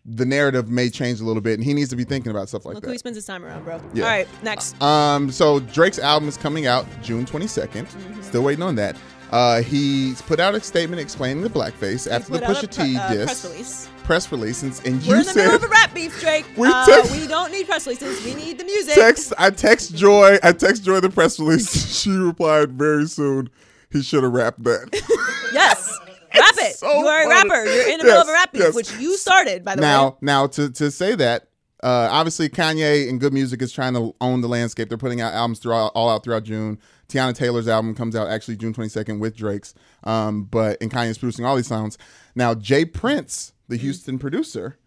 the narrative may change a little bit, and he needs to be thinking about stuff like that. look who he spends his time around bro Yeah. all right next Um, so Drake's album is coming out June 22nd. Mm-hmm. Still waiting on that. Uh, he's put out a statement explaining the blackface after the Put Pusha a pre- T uh, diss press release press release, and, and we're you in the middle said of a rap beef Drake We uh, text- we don't need press releases we need the music text. I text Joy. I text Joy the press release. she replied very soon. He should have rapped that. yes rap it so you are a rapper you're in the middle of a rap beef yes. which you started by the now, way now to to say that Uh, obviously, Kanye and Good Music is trying to own the landscape. They're putting out albums throughout, all out throughout June. Teyana Taylor's album comes out actually June 22nd with Drake's. Um, but and Kanye's producing all these sounds. Now, J. Prince, the Houston producer,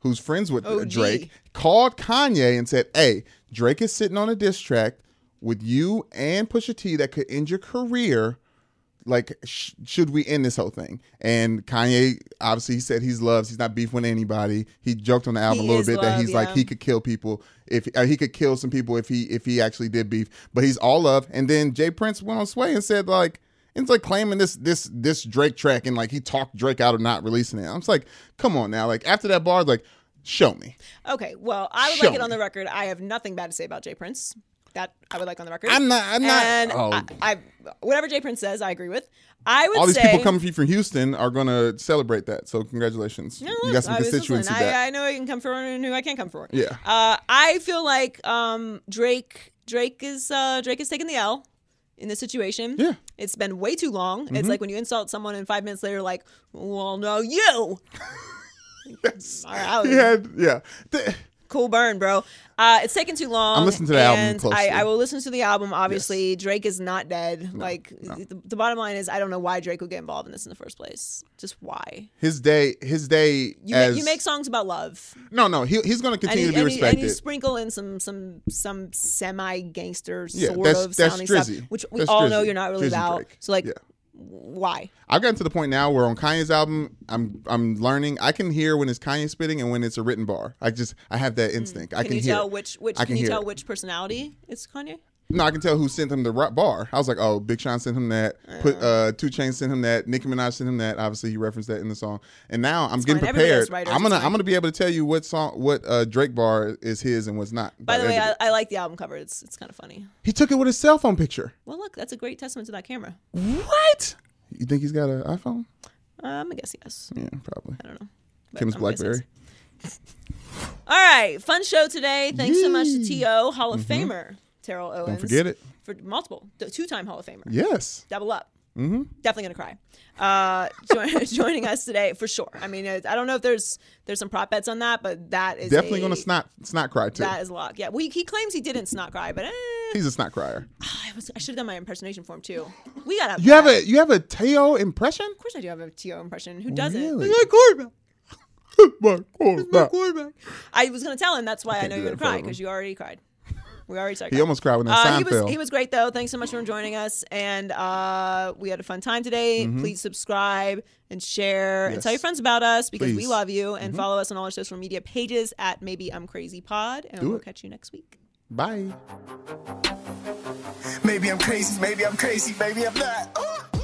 who's friends with OG. Drake, called Kanye and said, "Hey, Drake is sitting on a diss track with you and Pusha T that could end your career." Like sh- should we end this whole thing? And kanye obviously he said he's loves he's not beefing with anybody. He joked on the album He a little bit that love, he's like he could kill people if uh, he could kill some people if he if he actually did beef. But he's all love. And then J. Prince went on sway and said like it's like claiming this this this drake track and like he talked drake out of not releasing it. I'm just like come on now. Like after that bar like show me. Okay, well, I would Show like it on me. the record. I have nothing bad to say about J. Prince. That I would like on the record. I'm not- I'm not- And oh. I, I, whatever J. Prince says, I agree with. I would all these say, people coming for you from Houston are gonna celebrate that. So congratulations. No, you got some I was- constituency listen. I, I know I can come for and who I can't come for. Yeah. Uh, I feel like um, Drake Drake is uh, Drake is taking the L in this situation. Yeah. Mm-hmm. It's been way too long. It's like when you insult someone and five minutes later, like, well, no, you. yes. All right, I He had yeah. Th- cool burn, bro. Uh, it's taking too long. I'm listening to the album and closely. I, I will listen to the album. Obviously, Drake is not dead. like The, the bottom line is, I don't know why Drake would get involved in this in the first place. Just why? his day his day You, as make, you make songs about love. no no he, he's going to continue you, to be and, you, and you sprinkle in some some some semi gangster Yeah, sort that's- of that's sounding stuff, which we That's all know you're not really Drizzy about. Drake. So like, Yeah. Why? I've gotten to the point now where on Kanye's album I'm I'm learning I can hear when it's Kanye spitting and when it's a written bar I just I have that hmm. instinct I Can, can you hear tell it. which which I can, can you tell it. which personality it's Kanye? No I can tell who sent him the bar I was like oh Big Sean sent him that put uh Two Chainz sent him that Nicki Minaj sent him that obviously he referenced that in the song and now I'm getting fine. Prepared I'm gonna I'm gonna be able to tell you what song what uh Drake bar is his and what's not By the way, I. I like the album cover. It's it's kind of funny. he took it with his cell phone picture Well, look, that's a great testament to that camera. what you think he's got an iPhone Um, I guess yes. yeah probably I don't know. Kim's I'm BlackBerry. All right, fun show today. Thanks so much to To Hall of Famer Terrell Owens. Don't forget it for multiple, two-time Hall of Famer. yes Double up. Mm-hmm. Definitely gonna cry. Uh, join, joining us today for sure. I mean, I don't know if there's there's some prop bets on that, but that is definitely a, gonna snot snot cry too That is a lock. Yeah. Well, he, he claims he didn't snot cry, but eh, he's a snot crier I, was, I should have done my impersonation for him too. We gotta. You have a you have a T.O impression? Of course, I do have a T.O impression. Who doesn't? Really? He's my quarterback. My quarterback. quarterback. I was gonna tell him that's why I, can't know you're gonna cry because you already cried. We already started. He crying. almost cried when that Uh, sign he was fell. he was great though. Thanks so much for joining us, and uh, we had a fun time today. Mm-hmm. Please subscribe and share and tell your friends about us because we Please. Mm-hmm. love you. And follow us on all our social media pages at Maybe I'm Crazy Pod, and Do we'll it. catch you next week. Bye. Maybe I'm crazy, maybe I'm crazy, maybe I'm not. Ooh.